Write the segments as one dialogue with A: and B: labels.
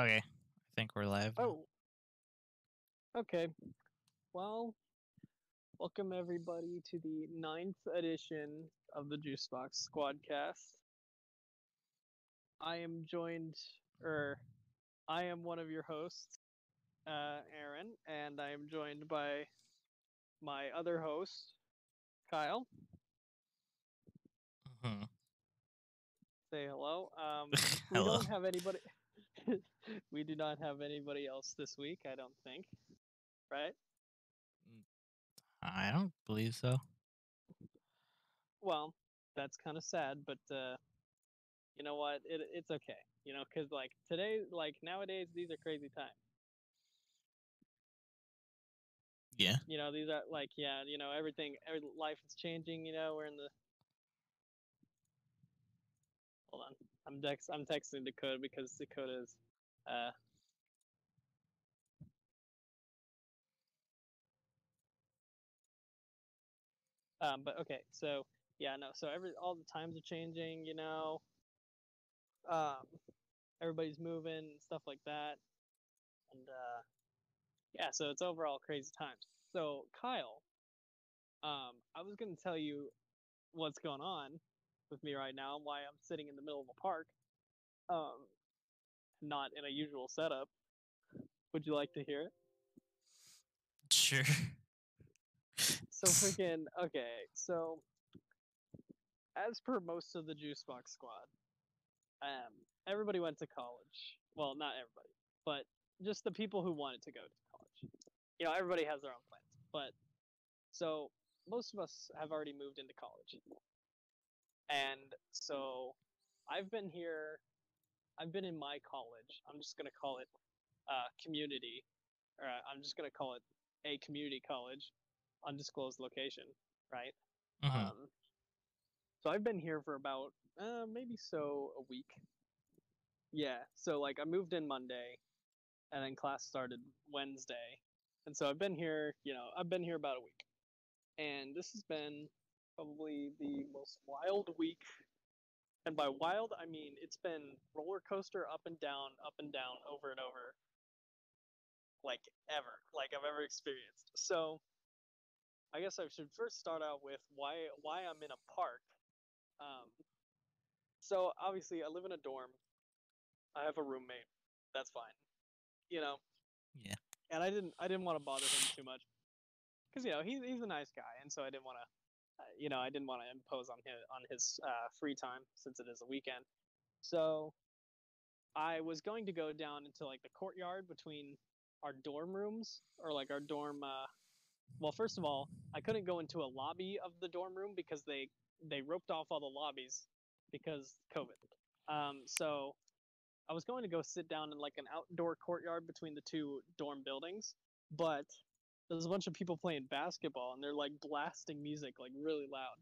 A: Okay, I think we're live.
B: Oh. Okay. Well, welcome everybody to the ninth edition of the Juicebox Squadcast. I am joined, or I am one of your hosts, uh, Aaron, and I am joined by my other host, Kyle.
A: Mhm.
B: Say hello. Um, we
A: Hello.
B: don't have anybody. we do not have anybody else this week. I don't think. Right?
A: I don't believe so.
B: Well, that's kind of sad, but uh, you know what? It it's okay. You know, because like today, like nowadays, these are crazy times.
A: Yeah.
B: You know, these are like yeah. You know, everything, every, life is changing. You know, we're in the. Hold on, I'm dex. I'm texting Dakota because Dakota is, uh. Um, but okay, so yeah, no, so every all the times are changing, you know. Um, everybody's moving stuff like that, and uh, yeah, so it's overall crazy times. So Kyle, um, I was gonna tell you what's going on with me right now and why I'm sitting in the middle of a park, um, not in a usual setup. Would you like to hear it?
A: Sure.
B: So freaking okay. So as per most of the Juice Box squad, um, everybody went to college. Well, not everybody, but just the people who wanted to go to college. You know, everybody has their own plans, but so most of us have already moved into college, and so I've been here. I've been in my college. I'm just gonna call it uh, community, or uh, I'm just gonna call it a community college undisclosed location, right?
A: Mhm.
B: Um, so I've been here for about uh, maybe so a week. Yeah, so like I moved in Monday, and then class started Wednesday, and so I've been here. You know, I've been here about a week, and this has been probably the most wild week. And by wild, I mean it's been roller coaster up and down, up and down, over and over, like ever, like I've ever experienced. So I guess I should first start out with why why I'm in a park. Um, so obviously I live in a dorm. I have a roommate. That's fine. You know.
A: Yeah.
B: And I didn't I didn't want to bother him too much, because you know he's he's a nice guy, and so I didn't want to, you know, I didn't want to impose on his on his uh, free time since it is a weekend. So I was going to go down into like the courtyard between our dorm rooms or like our dorm uh, well, first of all, I couldn't go into a lobby of the dorm room because they they roped off all the lobbies because COVID. Um, so I was going to go sit down in like an outdoor courtyard between the two dorm buildings, but there's a bunch of people playing basketball and they're like blasting music like really loud.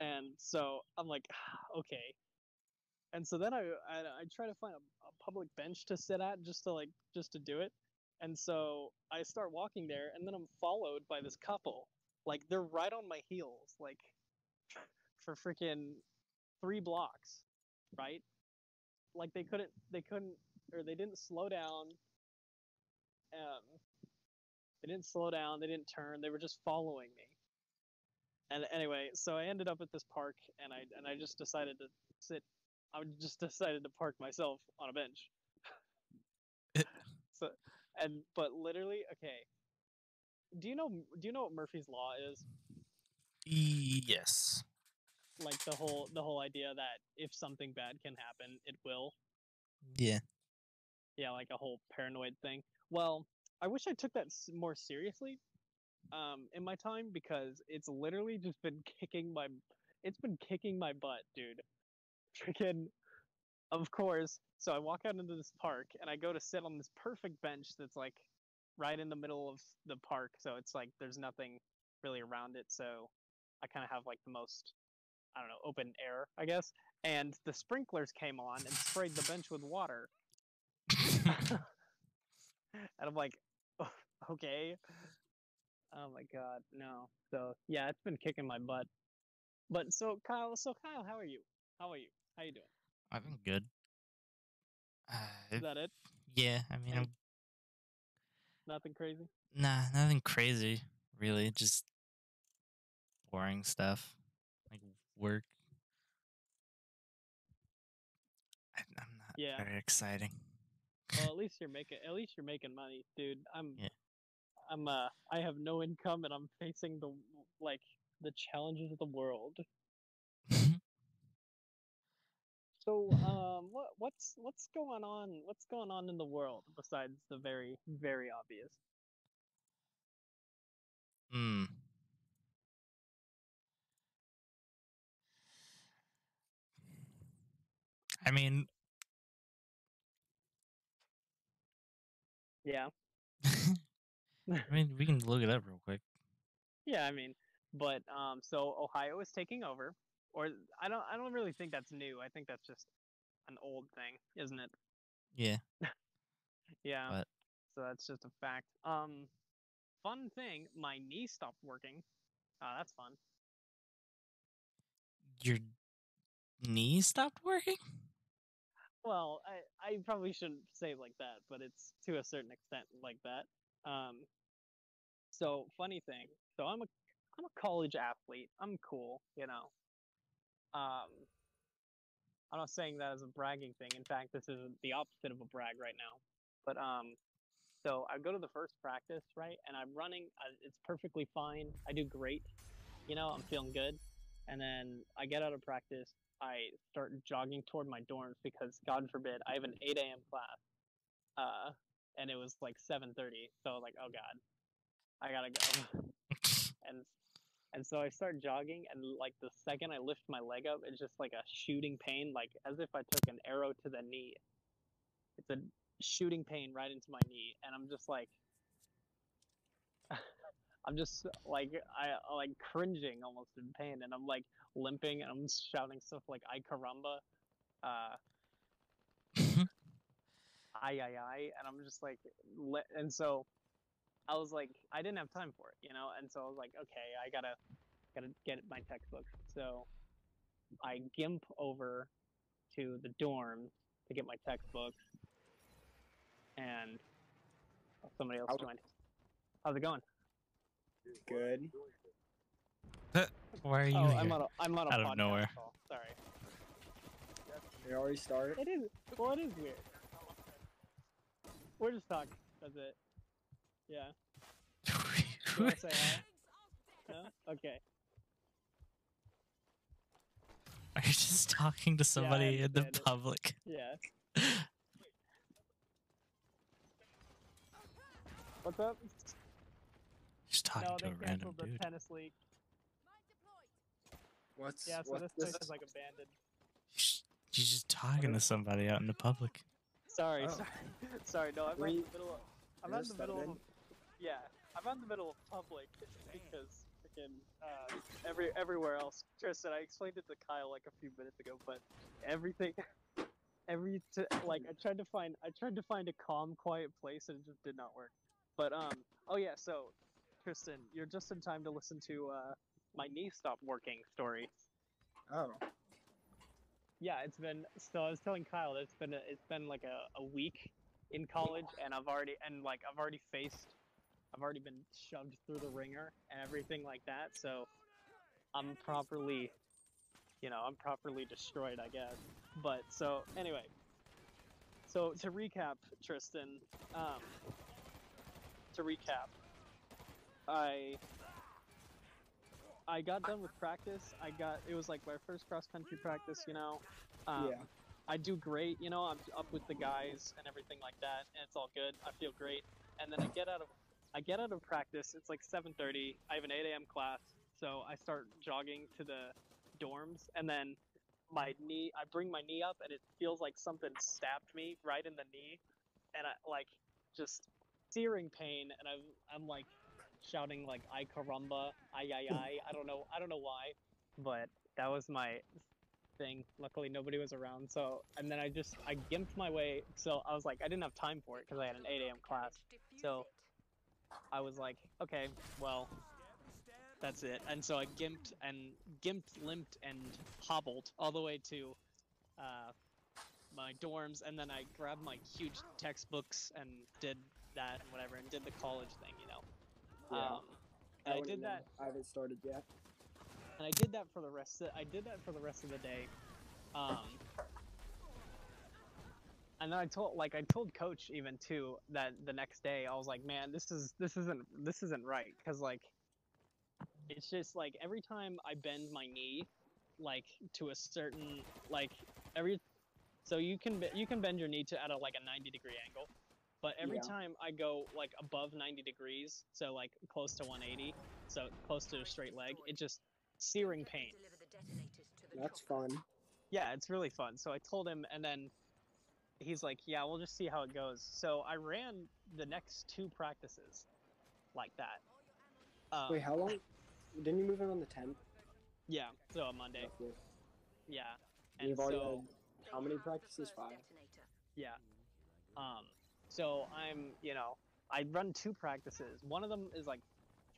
B: And so I'm like, okay. And so then I I, I try to find a, a public bench to sit at just to like just to do it. And so I start walking there, and then I'm followed by this couple. Like they're right on my heels, like for freaking three blocks, right? Like they couldn't, they couldn't, or they didn't slow down. Um, they didn't slow down. They didn't turn. They were just following me. And anyway, so I ended up at this park, and I and I just decided to sit. I just decided to park myself on a bench. so and but literally okay do you know do you know what murphy's law is
A: Yes.
B: like the whole the whole idea that if something bad can happen it will
A: Yeah.
B: yeah like a whole paranoid thing well i wish i took that more seriously um in my time because it's literally just been kicking my it's been kicking my butt dude. Freaking of course. So i walk out into this park and i go to sit on this perfect bench that's like right in the middle of the park. So it's like there's nothing really around it. So i kind of have like the most i don't know open air i guess. And the sprinklers came on and sprayed the bench with water. And i'm like "Oh, okay oh my god no so yeah it's been kicking my butt But so Kyle, so Kyle, how are you? How are you? How you doing?
A: I've been good. Uh,
B: Is that it?
A: yeah, I mean, I'm
B: Nothing crazy.
A: nah, nothing crazy, really. Just boring stuff like work. I'm not
B: Yeah.
A: very exciting.
B: Well, at least you're making at least you're making money, dude. I'm
A: Yeah.
B: I'm uh I have no income and I'm facing the like the challenges of the world. So um what what's what's going on what's going on in the world besides the very very obvious?
A: Hmm. I mean,
B: Yeah.
A: I mean, we can look it up real quick.
B: Yeah, I mean, but um so Ohio is taking over or I don't I don't really think that's new. I think that's just an old thing, isn't it?
A: Yeah.
B: Yeah.
A: But-
B: So that's just a fact. Um, fun thing, my knee stopped working. Oh, that's fun.
A: Your knee stopped working?
B: Well, I, I probably shouldn't say it like that, but it's to a certain extent like that. Um, so funny thing. So I'm a I'm a college athlete. I'm cool, you know. Um, I'm not saying that as a bragging thing. In fact, this is the opposite of a brag right now. But um, so I go to the first practice, right, and I'm running. Uh, it's perfectly fine. I do great. You know, I'm feeling good. And then I get out of practice. I start jogging toward my dorms because, God forbid, I have an 8 a.m. class. Uh, and it was like 7:30. So like, oh God, I gotta go. and and so I start jogging, and like the second I lift my leg up, it's just like a shooting pain, like as if I took an arrow to the knee. It's a shooting pain right into my knee, and I'm just like, I'm just like I like cringing almost in pain, and I'm like limping, and I'm shouting stuff like "I caramba," uh, "I I ay," and I'm just like, li- and so I was like, I didn't have time for it, you know, and so I was like, okay, I gotta gotta get my textbooks. So I gimp over to the dorm to get my textbooks, and somebody else
C: How's-
B: joined. How's it going?
C: Good.
A: Why are you
B: oh,
A: here?
B: I'm on a I'm on a
A: Out of
B: podcast
A: nowhere.
B: call. Sorry.
C: We already started.
B: It is well, it is weird. We're just talking. That's it. Yeah. You wanna say hi? No? Okay.
A: Are you just talking to somebody in the
B: it.
A: public?
B: Yeah. What's up?
A: Just talking
B: no,
A: to a random
B: the
A: dude.
B: tennis league.
C: What's
B: Yeah, so
C: what's
B: this place is like abandoned.
A: You're just talking to somebody out in the public.
B: Sorry,
C: Oh.
B: sorry, sorry. No, I'm
C: Were
B: out in
C: you-
B: the middle. Of, I'm
C: you
B: in the middle of. Yeah, I'm out in the middle of public because freaking uh, every everywhere else. Tristan, I explained it to Kyle like a few minutes ago, but everything, every like I tried to find I tried to find a calm, quiet place and it just did not work. But um, oh yeah, so Tristan, you're just in time to listen to uh my knee stopped working story.
C: Oh,
B: Yeah, it's been so I was telling Kyle that it's been a, it's been like a, a week in college and I've already and like I've already faced I've already been shoved through the ringer and everything like that, so I'm properly you know, I'm properly destroyed, I guess. But so anyway. So to recap, Tristan, um to recap, I I got done with practice. I got it was like my first cross country practice, you know. Um,
C: yeah.
B: I do great, you know. I'm up with the guys and everything like that, and it's all good. I feel great. And then I get out of I get out of practice. It's like 7:30. I have an 8 a.m. class, so I start jogging to the dorms, and then my knee. I bring my knee up, and it feels like something stabbed me right in the knee, and I like just searing pain, and I'm I'm like shouting like "I caramba," "ay ay ay." I don't know. I don't know why, but that was my thing. Luckily, nobody was around. So, and then I just I gimped my way. So I was like, I didn't have time for it because I had an 8 a.m. class. So I was like, okay, well, That's it. And so I gimped and gimped, limped, and hobbled all the way to uh, my dorms, and then I grabbed my huge textbooks and did that and whatever, and did the college thing, you know.
C: Yeah.
B: Um, and I
C: wouldn't
B: did
C: know.
B: that
C: I haven't started yet.
B: and I did that for the rest. Of, I did that for the rest of the day. Um, and then I told, like, I told coach even too that the next day I was like, man, this is this isn't this isn't right because like, it's just like every time I bend my knee, like to a certain like every, so you can you can bend your knee to at a like a ninety degree angle. But every
C: Yeah.
B: time I go like above 90 degrees, so like close to 180, so close to a straight leg, it just searing pain.
C: That's fun.
B: Yeah, it's really fun. So I told him, and then he's like, "Yeah, we'll just see how it goes." So I ran the next two practices like that. Um,
C: Wait, how long? Didn't you move in on the 10th?
B: Yeah, so on Monday.
C: roughly?
B: Yeah,
C: And You've already
B: so
C: had how many practices? Five.
B: yeah, um, so I'm, you know, I run two practices. One of them is like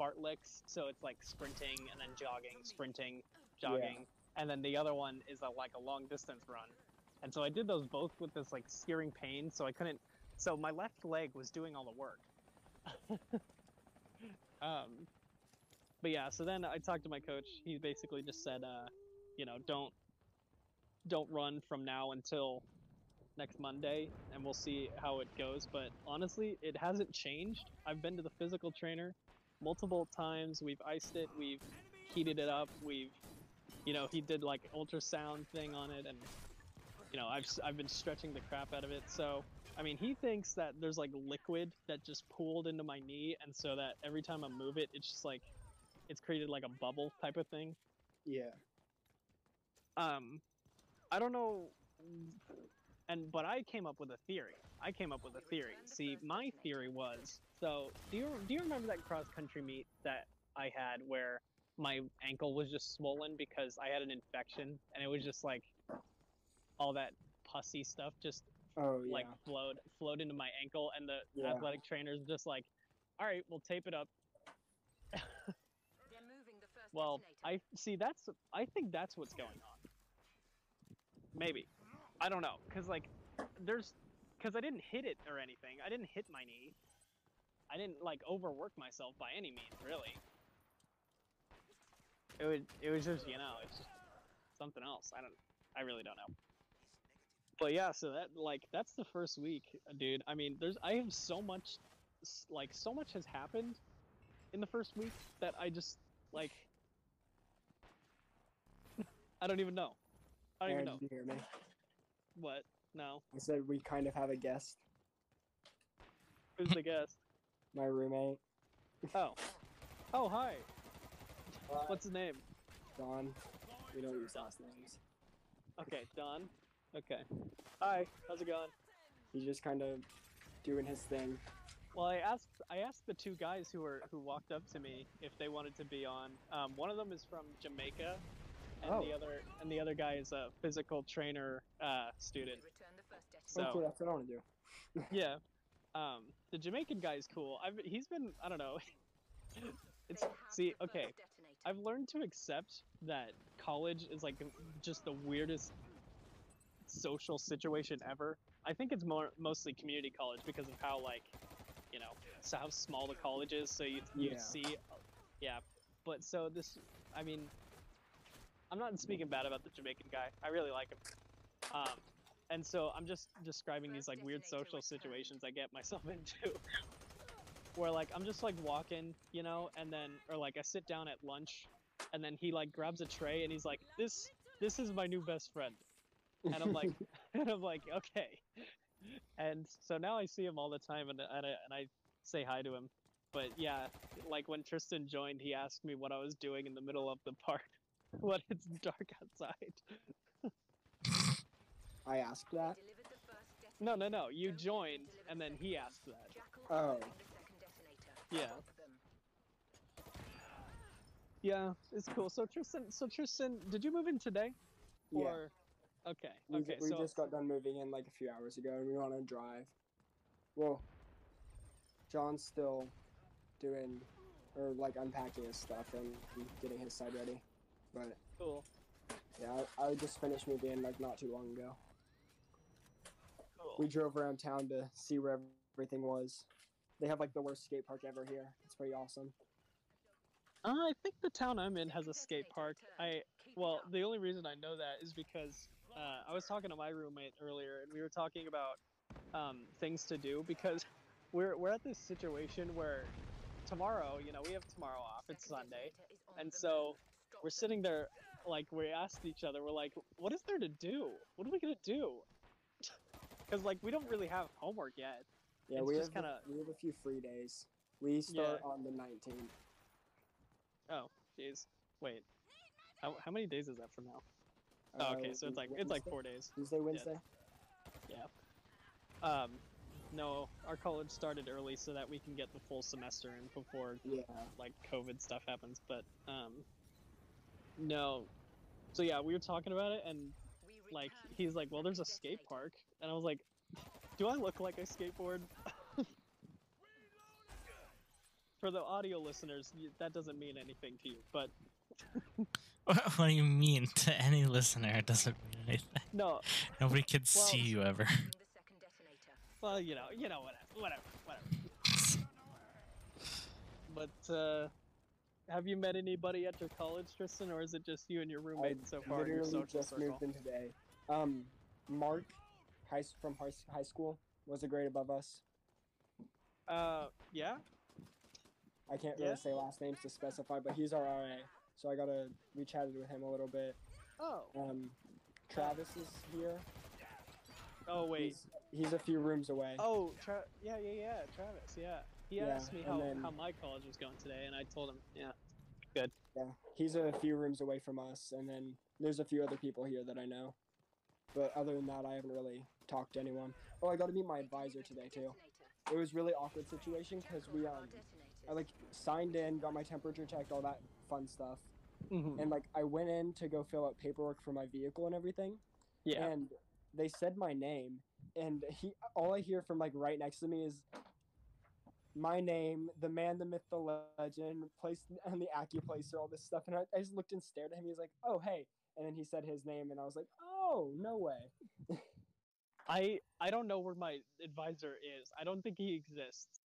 B: fartleks, so it's like sprinting and then jogging, sprinting, jogging, and then the other one is a, like a long distance run. And so I did those both with this like searing pain, so I couldn't. So my left leg was doing all the work. um, but yeah, so then I talked to my coach. He basically just said, uh, you know, don't don't run from now until next Monday, and we'll see how it goes. But honestly, it hasn't changed. I've been to the physical trainer multiple times. We've iced it. We've heated it up. We've, you know, he did like ultrasound thing on it, and you know, I've I've been stretching the crap out of it. So, I mean, he thinks that there's like liquid that just pooled into my knee, and so that every time I move it, it's just like it's created like a bubble type of thing.
C: Yeah.
B: Um, I don't know, and but I came up with a theory. I came up with a theory. See, my theory was so. Do you do you remember that cross country meet that I had where my ankle was just swollen because I had an infection and it was just like all that pussy stuff just
C: Oh yeah.
B: like flowed flowed into my ankle and the
C: Yeah.
B: athletic trainers just like, all right, we'll tape it up. Well, I see. That's I think that's what's going on. Maybe, I don't know, cause like, there's, cause I didn't hit it or anything. I didn't hit my knee. I didn't like overwork myself by any means, really. It was it was just you know it's just something else. I don't I really don't know. But yeah, so that like that's the first week, dude. I mean, there's I have so much, like so much has happened in the first week that I just like I don't even know. I don't
C: Aaron,
B: even know
C: did you hear me?
B: what. No,
C: I said we kind of have a guest.
B: who's the guest?
C: My roommate,
B: Oh, oh hi. What's his name?
C: Don. We don't use last names.
B: Okay, Don. Okay. Hi. How's it going?
C: He's just kind of doing his thing.
B: Well, I asked I asked the two guys who were who walked up to me if they wanted to be on. Um, one of them is from Jamaica, and
C: Oh.
B: the other and the other guy is a physical trainer uh, student. So
C: okay, that's what I want to do.
B: yeah, um, the Jamaican guy's cool. I've he's been I don't know. it's see okay. I've learned to accept that college is like just the weirdest social situation ever. I think it's more mostly community college because of how like, you know, so how small the college is. So you you
C: Yeah.
B: see, yeah. But so this, I mean, I'm not speaking bad about the Jamaican guy. I really like him. Um, and so I'm just describing these like weird social situations I get myself into. Where like I'm just like walking, you know, and then or like I sit down at lunch and then he like grabs a tray and he's like, This this is my new best friend. And I'm like and I'm like, okay. And so now I see him all the time and, and, I, and I say hi to him. But yeah, like when Tristan joined, he asked me what I was doing in the middle of the park when it's dark outside.
C: I asked that.
B: No, no, no. You joined and then he asked that.
C: Oh.
B: Yeah. Yeah, it's cool. So Tristan, so Tristan, did you move in today?
C: Yeah.
B: Or okay,
C: We,
B: okay.
C: we
B: so
C: just got done moving in like a few hours ago, and we want to drive. Well, John's still doing or like unpacking his stuff and getting his side ready. But
B: Cool.
C: yeah, I, I just finished moving in like not too long ago.
B: Cool.
C: We drove around town to see where everything was. They have like the worst skate park ever here. It's pretty awesome.
B: Uh, I think the town I'm in has a skate park. I well, the only reason I know that is because uh, I was talking to my roommate earlier, and we were talking about um, things to do because we're we're at this situation where tomorrow, you know, we have tomorrow off. It's Sunday, and so we're sitting there, like we asked each other, we're like, what is there to do? What are we gonna do? Because like we don't really have homework yet.
C: Yeah,
B: It's
C: we
B: just
C: have
B: kinda-
C: we have a few free days. We start on the 19th.
B: Oh, jeez. Wait. How, how many days is that from now? Oh,
C: Uh,
B: okay, so it's like it's like
C: Wednesday?
B: four days.
C: Tuesday, Wednesday. Yeah.
B: Um, no, our college started early so that we can get the full semester in before
C: Yeah.
B: like COVID stuff happens. But um, no. So yeah, we were talking about it, and like he's like, "Well, there's a skate park," and I was like, "Do I look like I skateboard?" For the audio listeners, that doesn't mean anything to you, but
A: What, what do you mean to any listener? It doesn't mean anything.
B: no,
A: Nobody can
B: Well-
A: see you ever.
B: well, you know, you know, whatever, whatever, whatever. But uh, have you met anybody at your college, Tristan, or is it just you and your roommate so far in your
C: literally
B: social
C: just
B: circle?
C: moved in today. Um, Mark, high from high, school, was a grade above us.
B: Uh, yeah.
C: I can't
B: Yeah?
C: really say last names to specify, but he's our RA, so I gotta. We chatted with him a little bit.
B: Oh.
C: Um, Travis is here.
B: Oh wait.
C: He's, he's a few rooms away.
B: Oh, Tra- yeah, yeah, yeah, Travis. Yeah. He
C: Yeah,
B: asked me how,
C: then-
B: how my college was going today, and I told him, yeah. Good.
C: Yeah, he's a few rooms away from us, and then there's a few other people here that I know. But other than that, I haven't really talked to anyone. Oh, I got to meet my advisor today too. It was really awkward situation because we um, I like signed in, got my temperature checked, all that fun stuff,
B: Mm-hmm.
C: and like I went in to go fill out paperwork for my vehicle and everything,
B: Yeah.
C: and they said my name, and he all I hear from like right next to me is my name, the man, the myth, the legend, placed on the AccuPlacer, all this stuff, and I, I just looked and stared at him. He was like, "Oh, hey," and then he said his name, and I was like, "Oh, no way."
B: I I don't know where my advisor is. I don't think he exists.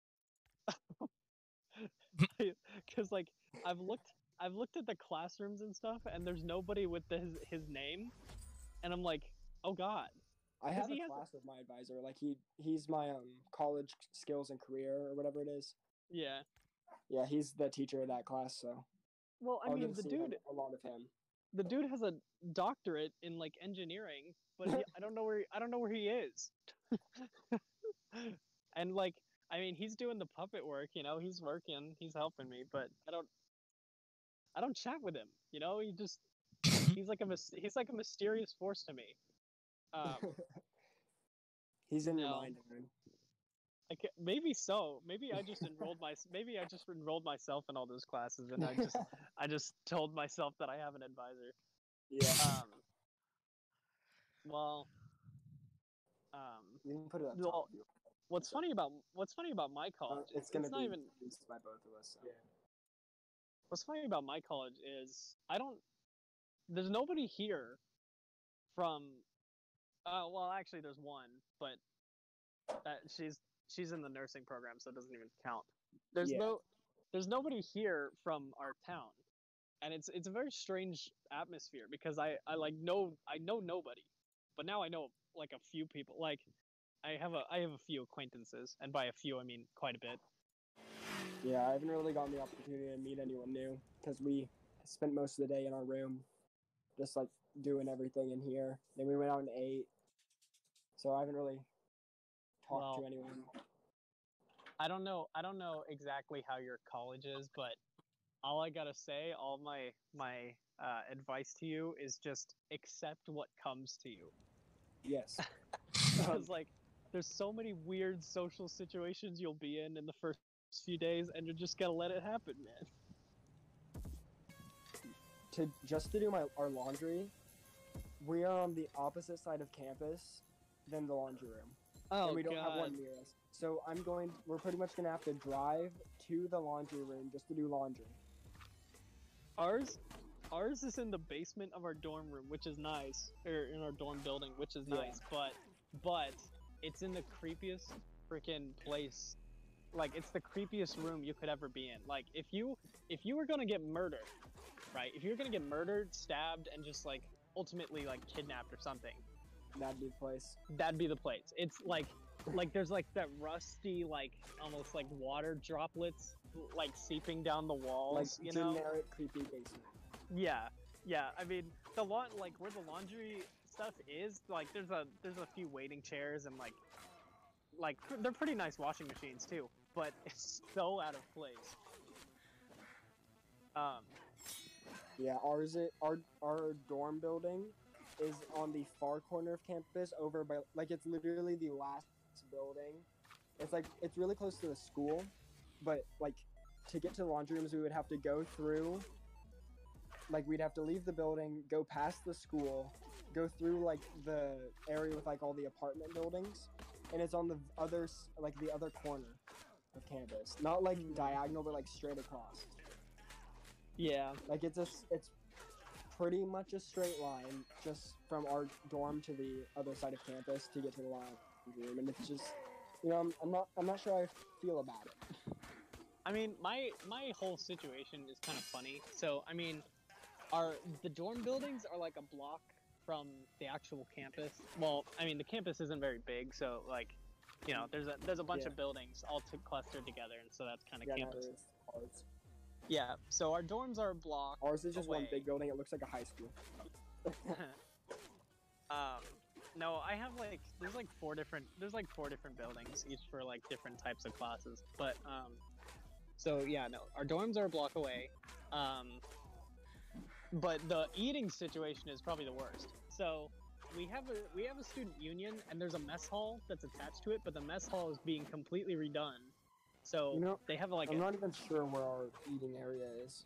B: Cuz like I've looked I've looked at the classrooms and stuff and there's nobody with the, his his name and I'm like, "Oh god."
C: I have a
B: he
C: class with my advisor. Like he he's my um college skills and career or whatever it is.
B: Yeah.
C: Yeah, he's the teacher of that class, so
B: Well, I
C: I'll
B: mean, the dude
C: a lot of him.
B: the dude has a doctorate in like engineering, but he, I don't know where I don't know where he is. and like, I mean, he's doing the puppet work, you know, he's working, he's helping me, but I don't, I don't chat with him, you know. He just he's like a he's like a mysterious force to me. Um,
C: he's in your
B: no.
C: mind, Aaron.
B: I ca maybe so. Maybe I just enrolled my maybe I just enrolled myself in all those classes, and I just I just told myself that I have an advisor.
C: yeah.
B: Um, well, um,
C: You can put it up
B: Well,
C: top. if you want.
B: what's funny about what's funny about my
C: Uh,
B: college?
C: it's gonna
B: not
C: be
B: even.
C: used by both of us. So.
B: What's funny about my college is I don't. There's nobody here from. Uh, well, actually, there's one, but that she's she's in the nursing program, so it doesn't even count. There's
C: Yeah.
B: no. There's nobody here from our town, and it's it's a very strange atmosphere because I I like know I know nobody, but now I know like a few people. Like I have a I have a few acquaintances, and by a few I mean quite a bit.
C: Yeah, I haven't really gotten the opportunity to meet anyone new because we spent most of the day in our room, just like doing everything in here. Then we went out and ate, so I haven't really talked
B: Well,
C: to anyone.
B: I don't know. I don't know exactly how your college is, but all I gotta say, all my my uh, advice to you is just accept what comes to you.
C: Yes.
B: Because like, there's so many weird social situations you'll be in in the first few days, and you're just gonna let it happen, man.
C: to just to do my our laundry, we are on the opposite side of campus than the laundry room.
B: Oh
C: and we don't have one near us. So I'm going. We're pretty much gonna have to drive to the laundry room just to do laundry.
B: Ours, ours is in the basement of our dorm room, which is nice, or in our dorm building, which is
C: Yeah.
B: nice. But, but it's in the creepiest freaking place. Like it's the creepiest room you could ever be in. Like if you if you were gonna get murdered, right? If you're gonna get murdered, stabbed, and just like ultimately like kidnapped or something,
C: That'd be the place.
B: that'd be the place. It's like like there's like that rusty like almost like water droplets like seeping down the walls.
C: Like
B: you know?
C: generic creepy basement.
B: Yeah, yeah. I mean, the lawn, like where the laundry stuff is, like there's a there's a few waiting chairs and like like they're pretty nice washing machines too, but it's so out of place. Um,
C: Yeah, ours it our our dorm building is on the far corner of campus over by like it's literally the last building. It's like it's really close to the school, but like to get to the laundry rooms we would have to go through like we'd have to leave the building, go past the school, go through like the area with like all the apartment buildings, and it's on the other like the other corner of campus. Not like
B: Hmm.
C: diagonal but like straight across.
B: yeah,
C: Like it's a it's pretty much a straight line just from our dorm to the other side of campus to get to the laundry room, and it's just you know I'm, I'm not I'm not sure I feel about it.
B: I mean, my my whole situation is kind of funny. So, I mean, our the dorm buildings are like a block from the actual campus. Well, I mean, the campus isn't very big, so like, you know, there's a there's a bunch
C: Yeah.
B: of buildings all t- clustered together, and so that's kind of
C: Yeah,
B: campus.
C: ours.
B: Yeah. So our dorms are a block.
C: Ours is just one big building. It looks like a high school.
B: um, no, I have like there's like four different there's like four different buildings, each for like different types of classes. But um, so yeah, no, our dorms are a block away. Um, but the eating situation is probably the worst. So we have a we have a student union, and there's a mess hall that's attached to it, but the mess hall is being completely redone. So
C: You know,
B: they have like
C: I'm
B: a,
C: not even sure where our eating area is.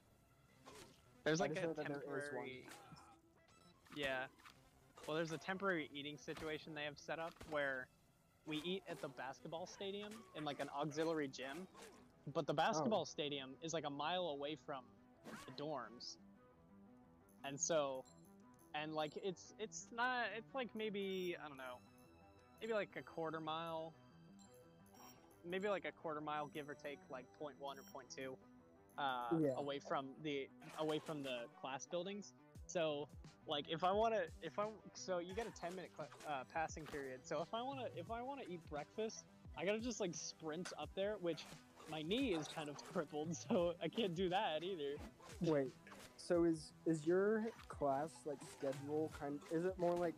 B: There's like a
C: know that there is one.
B: temporary. Yeah. Well, there's a temporary eating situation they have set up where we eat at the basketball stadium in like an auxiliary gym, but the basketball oh. stadium is like a mile away from the dorms. And so, and like it's it's not it's like maybe I don't know, maybe like a quarter mile, maybe like a quarter mile give or take like point one or point two uh,
C: Yeah.
B: away from the away from the class buildings. So, like, if I want to, if I so you get a ten minute cl- uh, passing period. So if I want to, if I want to eat breakfast, I gotta just like sprint up there, which my knee is kind of crippled, so I can't do that either.
C: Wait, so is is your class like schedule kind? Is it more like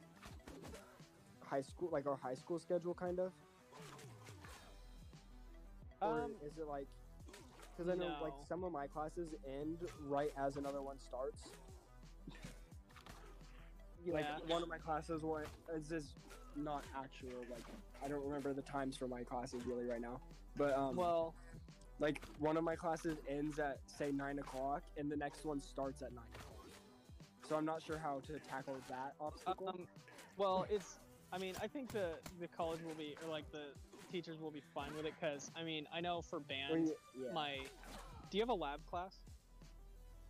C: high school, like our high school schedule, kind of? Or
B: Um,
C: is it like? Because I know like some of my classes end right as another one starts. Like
B: Yeah.
C: one of my classes was is is not actual like I don't remember the times for my classes really right now, but um
B: well,
C: like one of my classes ends at say nine o'clock and the next one starts at nine. o'clock. So I'm not sure how to tackle that obstacle.
B: um, well, it's. I mean, I think the the college will be, or like the teachers will be fine with it, because I mean, I know for band,
C: yeah,
B: my. Do you have a lab class?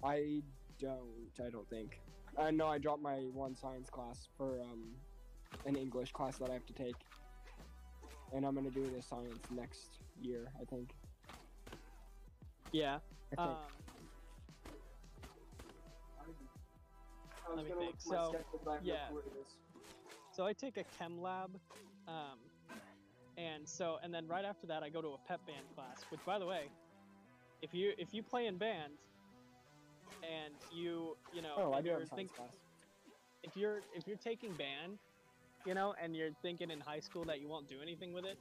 C: I don't. I don't think. I know I dropped my one science class for um an English class that I have to take, and I'm gonna do the science next year. I think.
B: Yeah.
C: I think.
B: Um,
C: I was
B: let me think.
C: look at my
B: So,
C: I
B: yeah.
C: clue what it is.
B: So I take a chem lab, um, and so and then right after that I go to a pep band class. Which, by the way, if you if you play in band, and you you know
C: Oh, I do have
B: you're think-
C: class.
B: if you're if you're taking band, you know, and you're thinking in high school that you won't do anything with it,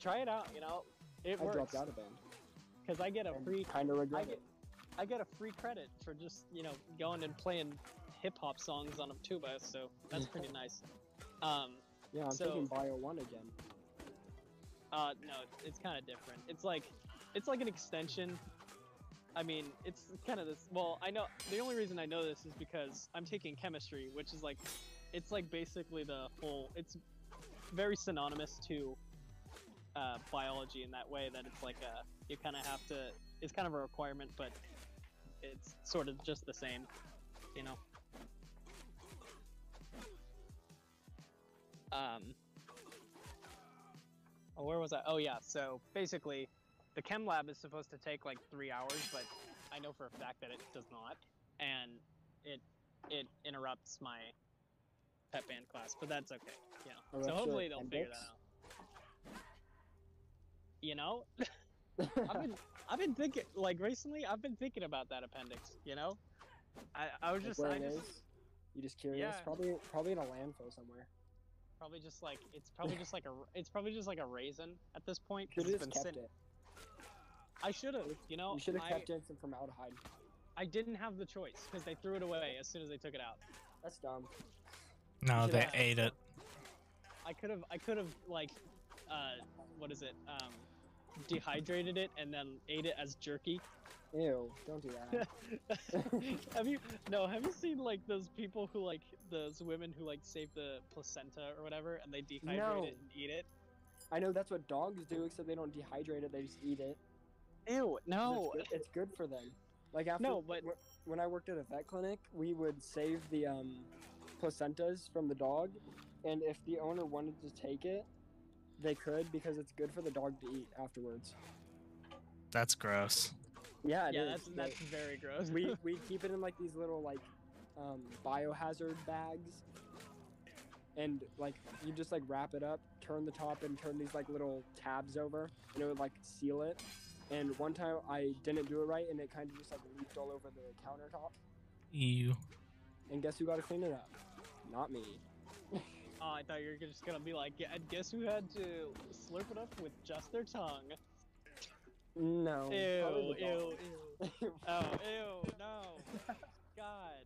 B: try it out. You know, it
C: I
B: works
C: dropped out of band.
B: Because I get a free
C: Kind of regret
B: I get. I get a free credit for just you know going and playing hip hop songs on a tuba, so that's pretty nice. Um,
C: Yeah, I'm
B: so-
C: taking Bio One again.
B: Uh, no, it's kind of different. It's like, it's like an extension. I mean, it's kind of this. Well, I know the only reason I know this is because I'm taking chemistry, which is like, it's like basically the whole. It's very synonymous to uh, biology in that way that it's like a you kind of have to. It's kind of a requirement, but it's sort of just the same, you know. Um. Oh, where was I? Oh yeah. So basically, the chem lab is supposed to take like three hours, but I know for a fact that it does not, and it it interrupts my pet band class. But that's okay. Yeah. So hopefully they'll figure that out. You know, I've been I've been thinking like recently. I've been thinking about that appendix. You know, I I was
C: Like
B: just
C: where
B: I
C: it
B: just
C: is? You just curious?
B: Yeah.
C: Probably probably in a landfill somewhere.
B: probably just like it's probably just like a it's probably just like a raisin at this point
C: Should
B: because
C: have
B: it's been
C: kept
B: sitting.
C: it.
B: I should have. You know,
C: You should have
B: I,
C: kept it in some formaldehyde.
B: I didn't have the choice because they threw it away as soon as they took it out.
C: That's dumb.
A: No, they ate it.
B: I could have I could have like uh what is it um dehydrated it and then ate it as jerky.
C: Ew! Don't do that.
B: have you no have you seen like those people who like those women who like save the placenta or whatever and they dehydrate
C: No.
B: it and eat it?
C: I know that's what dogs do, except they don't dehydrate it; they just eat it.
B: Ew, no.
C: it's good, it's good for them. Like after
B: No, but-
C: when I worked at a vet clinic, we would save the um, placentas from the dog, and if the owner wanted to take it, they could because it's good for the dog to eat afterwards.
A: That's gross.
C: Yeah, it
B: Yeah,
C: is.
B: that's that's very gross.
C: we we keep it in like these little like um, biohazard bags, and like you just like wrap it up, turn the top, and turn these like little tabs over, and it would like seal it. And one time I didn't do it right, and it kind of just like leaked all over the countertop.
A: You.
C: And guess who got to clean it up? Not me.
B: oh, I thought you were just gonna be like, yeah, guess who had to slurp it up with just their tongue?
C: No.
B: Ew, ew, ew. Oh, ew, no. God.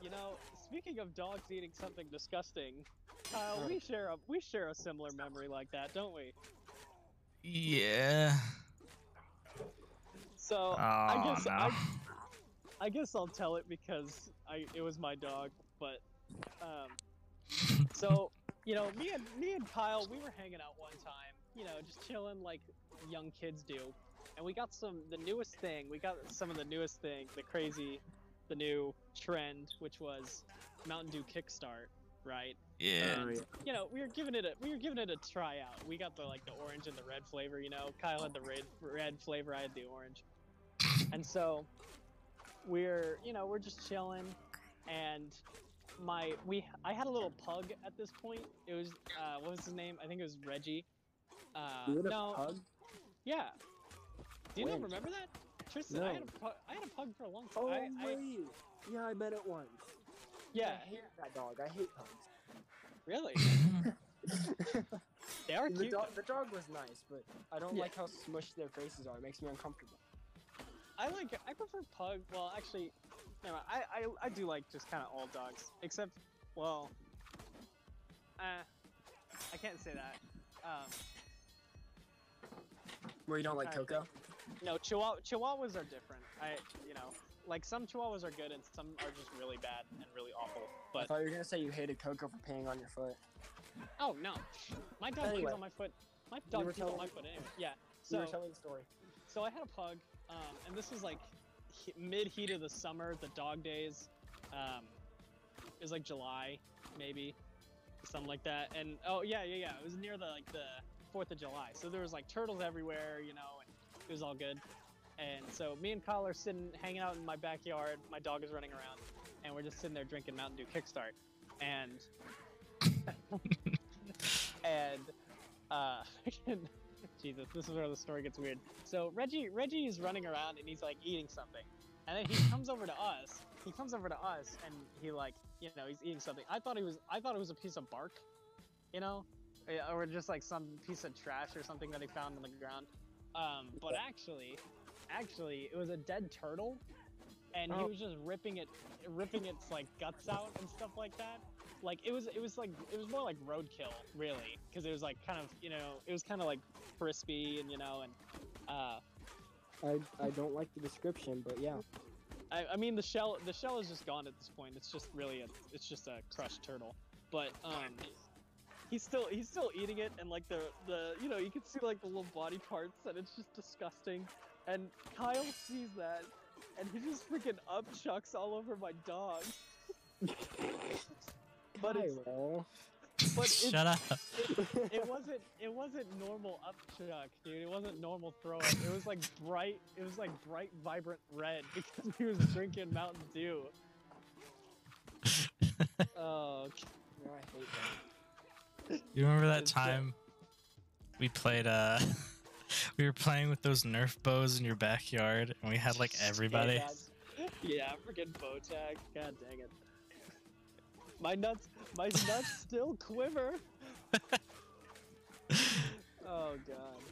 B: You know, speaking of dogs eating something disgusting, Kyle, we share a we share a similar memory like that, don't we?
A: Yeah.
B: So
A: Oh,
B: I guess
A: no.
B: I, I guess I'll tell it because I it was my dog, but um so you know me and me and Kyle we were hanging out one time, you know, just chilling like young kids do, and we got some the newest thing. We got some of the newest thing, the crazy, the new trend, which was Mountain Dew Kickstart, right?
A: yeah.
C: Oh,
B: And, you know, we were giving it a we were giving it a tryout. We got the like the orange and the red flavor. You know, Kyle had the red red flavor. I had the orange. And so we're you know we're just chilling, and my we I had a little pug at this point. It was uh, what was his name? I think it was Reggie. Uh,
C: You had a
B: no,
C: pug?
B: yeah. Do you not remember that, Tristan? I had a pug. I had a pug for a long time.
C: Oh,
B: I, I.
C: Yeah, I met it once.
B: yeah,
C: I hate that dog. I hate pugs.
B: really. They are
C: the,
B: cute.
C: dog, the dog was nice, but I don't
B: Yeah.
C: like how smushed their faces are. It makes me uncomfortable.
B: I like I prefer pug. Well, actually, no, I I, I do like just kind of all dogs, except well, uh, I can't say that. Um,
C: Where you don't like Coco?
B: no, Chihuahua Chihuahuas are different. I you know like some Chihuahuas are good and some are just really bad and really awful.
C: I thought you were gonna say you hated Coco for peeing on your foot.
B: oh no, my dog
C: Anyway.
B: pees on my foot. My dog pees on my foot anyway. Yeah.
C: you
B: So
C: were telling the story.
B: So I had a pug, um, and this was like mid heat of the summer, the dog days. Um, it was like July, maybe, something like that. And oh yeah, yeah, yeah. It was near the like the Fourth of July, so there was like turtles everywhere, you know, and it was all good. And so me and Kyle are sitting, hanging out in my backyard. My dog is running around, and we're just sitting there drinking Mountain Dew Kickstart. And and uh, Jesus, this is where the story gets weird. So Reggie, Reggie is running around and he's like eating something, and then he comes over to us. He comes over to us and he like, you know, he's eating something. I thought he was, I thought it was a piece of bark, you know, or just like some piece of trash or something that he found on the ground. Um, but actually, actually, it was a dead turtle, and he
C: Oh.
B: was just ripping it, ripping its like guts out and stuff like that. Like it was, it was like it was more like roadkill, really, because it was like kind of, you know, it was kind of like crispy and you know, and uh,
C: I I don't like the description, but yeah.
B: I, I mean the shell, the shell is just gone at this point. It's just really a, it's just a crushed turtle. But um, he's still he's still eating it, and like the the you know you can see like the little body parts, and it's just disgusting. And Kyle sees that, and he just freaking upchucks all over my dog. but it's, but it's,
A: Shut up.
B: it wasn't it wasn't normal upchuck, dude. It wasn't normal throw up. It was like bright. It was like bright, vibrant red because he was drinking Mountain Dew. Oh,
C: No, I hate that.
A: You remember that time we played uh we were playing with those Nerf bows in your backyard and we had like everybody.
B: yeah, freaking bow tag. God dang it. My nuts, my nuts still quiver. oh god.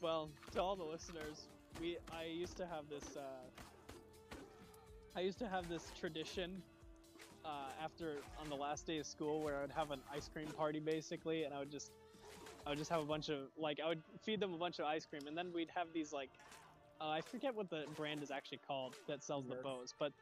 B: Well, to all the listeners, we I used to have this. Uh, I used to have this tradition uh, after on the last day of school where I would have an ice cream party basically, and I would just I would just have a bunch of like I would feed them a bunch of ice cream, and then we'd have these like uh, I forget what the brand is actually called that sells the bows, but